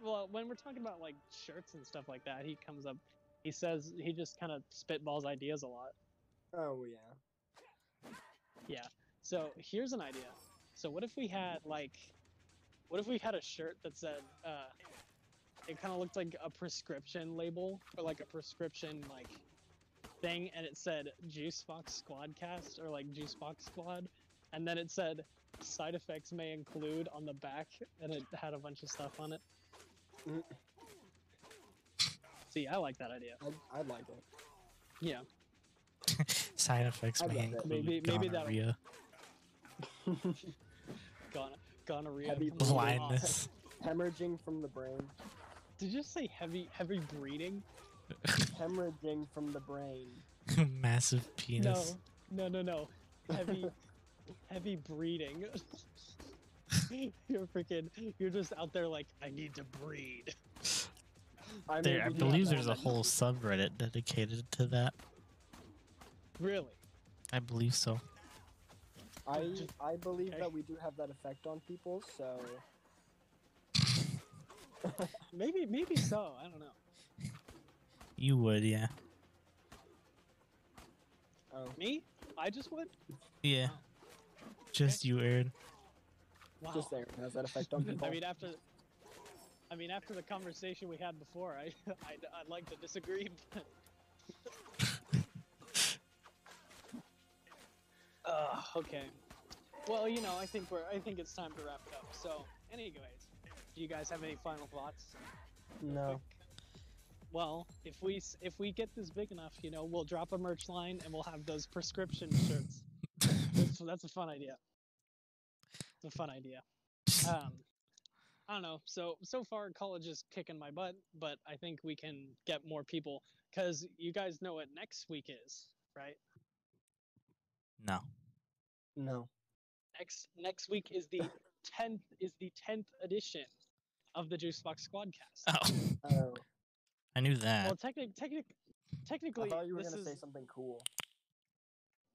B: Well, when we're talking about like shirts and stuff like that, he comes up. He says he just kind of spitballs ideas a lot.
C: Oh yeah. Yeah.
B: So here's an idea. So what if we had like, what if we had a shirt that said, uh, it kind of looked like a prescription label or like a prescription like thing, and it said Juice Box Squadcast or like Juice Box Squad, and then it said side effects may include on the back, and it had a bunch of stuff on it.
C: Mhm.
B: See, I like that idea.
C: I'd, I'd like it.
B: Yeah.
A: Side effects
C: I
A: may
C: love it.
A: include
B: Maybe- maybe that'll-
A: gonorrhea,
B: Gon- gonorrhea.
C: Heavy
B: comes off.
A: blindness,
C: Hemorrhaging from the brain.
B: Did you say heavy heavy breeding?
C: Hemorrhaging from the brain.
A: massive penis.
B: No, no, no, no. Heavy, heavy breeding. you're freaking. You're just out there like, I need to breed.
C: I,
A: There, I
C: we do have
A: believe there's a
C: on
A: whole subreddit dedicated to that.
B: Really?
A: I believe so.
C: I I believe
B: okay.
C: that we do have that effect on people, so
B: Maybe, maybe so. I don't know.
A: You would, yeah.
C: oh
B: Me? I just would.
A: Yeah. Oh. Just you, Aaron.
B: Wow.
C: just there has that effect on people.
B: I mean, after. I mean, after the conversation we had before, I, I'd, I'd like to disagree, but. Ugh, okay. well, you know, I think we're I think it's time to wrap it up. So, anyways, do you guys have any final thoughts?
C: No.
B: Well, if we if we get this big enough, you know, we'll drop a merch line and we'll have those prescription shirts. That's, that's a fun idea. It's a fun idea. Um, I don't know. So so far, college is kicking my butt, but I think we can get more people because you guys know what next week is, right?
A: no.
C: No.
B: Next next week is the tenth is the tenth edition of the Juicebox Squadcast.
A: Oh,
C: Oh.
A: I knew that.
B: Well, technic, technic,
C: I
B: technically,
C: thought you were
B: this
C: gonna
B: is
C: say something cool.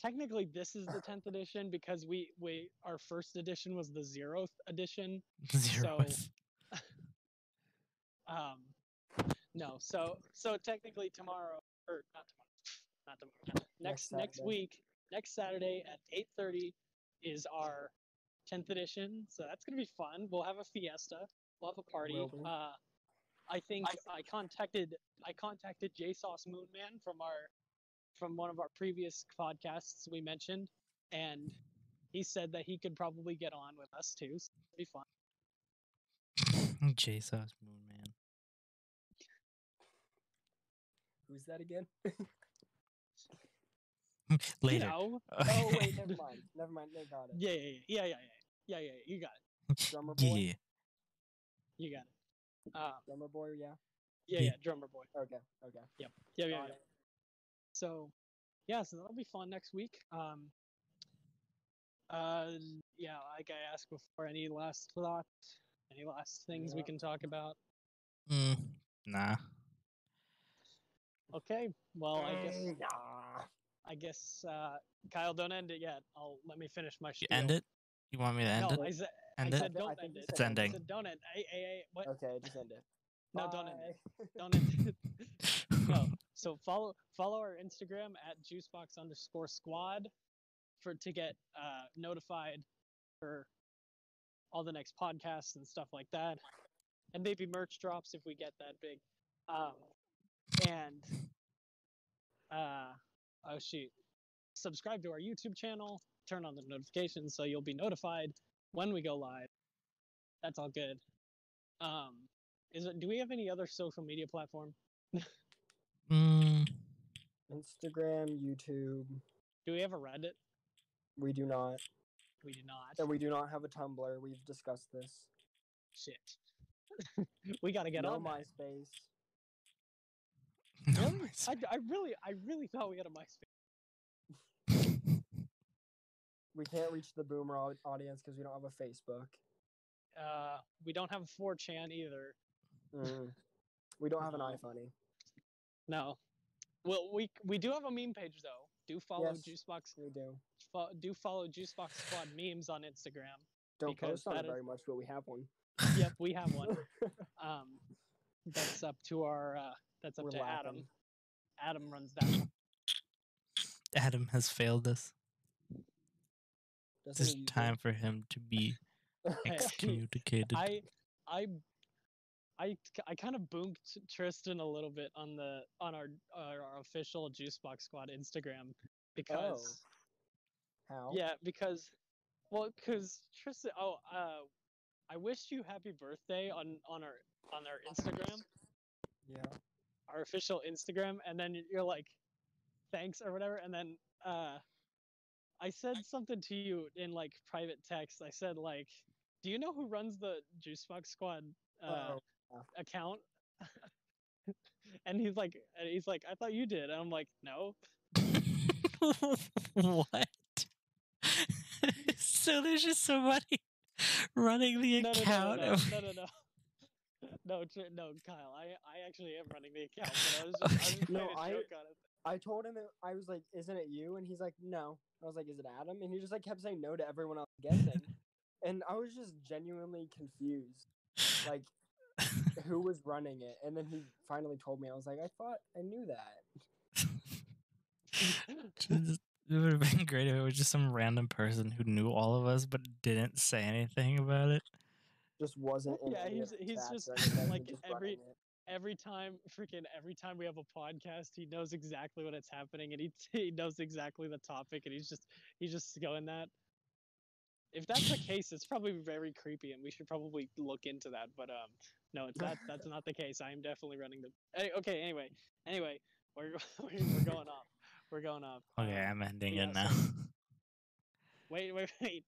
B: Technically this is the tenth edition because we we our first edition was the zeroth edition.
A: Zero.
B: so- Um, no, so so technically tomorrow or not tomorrow, not tomorrow.
C: Next
B: Next next week, next Saturday at eight thirty is our tenth edition. So that's gonna be fun. We'll have a fiesta. We'll have a party. Uh, I think I contacted I contacted JSauce Moonman from our from one of our previous podcasts we mentioned, and he said that he could probably get on with us too. So it'll be fun.
A: Jesus Moon Man.
C: Who's that again?
A: Later.
B: No.
C: Oh wait, never mind. Never mind. They got it.
B: Yeah, yeah, yeah, yeah, yeah, yeah, yeah, yeah. You got it.
C: Drummer boy.
A: yeah.
B: You got it. Um,
C: Drummer boy. Yeah.
B: yeah,
A: Yeah.
B: yeah, drummer boy.
C: Okay. Okay.
B: Yeah, yeah, yeah.
C: Got it.
B: So, yeah, so that'll be fun next week. Um, uh, yeah, like I asked before, any last thoughts? Any last things we can talk about?
A: Mm, nah.
B: Okay, well, I guess
C: Mm, Nah.
B: I guess uh, Kyle, don't end it yet. I'll let me finish my
A: You end it? You want me to end
B: no,
A: it?
B: I said,
A: End
B: I
A: it?
B: said
C: I
B: don't
C: think
B: end it.
C: said
A: It's
C: end it.
B: I
A: ending.
B: said don't end. Hey, hey, hey, what?
C: Okay, just end it.
B: No, don't end it. Don't end it. So follow follow our Instagram at juicebox underscore squad for to get uh, notified for all the next podcasts and stuff like that, and maybe merch drops if we get that big. Um, and uh, oh shoot, subscribe to our YouTube channel, turn on the notifications so you'll be notified when we go live. That's all good. Um, is it? Do we have any other social media platform?
A: Mm,
C: Instagram, YouTube.
B: Do we have a Reddit?
C: We do not.
B: We do not.
C: And we do not have a Tumblr. We've discussed this.
B: Shit. we got to get
C: no
B: on that.
C: MySpace.
A: no,
B: Really?
A: my
B: I, I really, I really thought we had a MySpace.
C: We can't reach the boomer audience because we don't have a Facebook.
B: Uh, we don't have a 4chan either.
C: Mm. We don't have an
B: No.
C: iFunny.
B: No. Well, we we do have a meme page though. Do follow
C: Yes.
B: Juicebox.
C: We do.
B: Fo- do follow Juicebox Squad memes on Instagram.
C: Don't
B: Because
C: post on
B: that
C: it
B: is-
C: very much, but we have one.
B: Yep, we have one. Um, that's up to our. Uh, that's up
C: We're
B: to Adam. Adam runs that. one.
A: Adam has failed us.
C: Doesn't
A: It's time for him to be excommunicated.
B: I, I, I, I kind of boomed Tristan a little bit on the on our our, our official Juicebox Squad Instagram because
C: How?
B: yeah because well because Tristan oh uh I wished you happy birthday on on our on our Instagram
C: Yeah.
B: our official Instagram and then you're like thanks or whatever and then uh I said something to you in like private text I said like do you know who runs the Juicebox Squad uh,
C: Oh.
B: Account and he's like and he's like I thought you did and I'm like no
A: what? so there's just somebody running the
B: no no no
A: account.
B: no no no no no no, Tr- no Kyle I I actually am running the account but I was just, I was
C: No,
B: playing a
C: I-
B: joke on it
C: I told him it, I was like, "Isn't it you?" And he's like, "No." I was like, "Is it Adam?" And he just like kept saying no to everyone else guessing, and I was just genuinely confused, like who was running it. And then he finally told me. I was like, "I thought I knew that."
A: It would have been great if it was just some random person who knew all of us but didn't say anything about it.
C: Just wasn't. In
B: Yeah, he's- he's just,
C: or anything,
B: like,
C: just
B: every- every time freaking every time we have a podcast he knows exactly what it's happening and he he knows exactly the topic and he's just he's just going that if that's the case, it's probably very creepy, and we should probably look into that. But um, no, it's that that's not the case. I am definitely running the. eh, Okay, anyway, anyway, we're we're, we're going off. We're going off.
A: Okay, I'm ending
B: yeah,
A: it now.
B: Wait, wait, wait.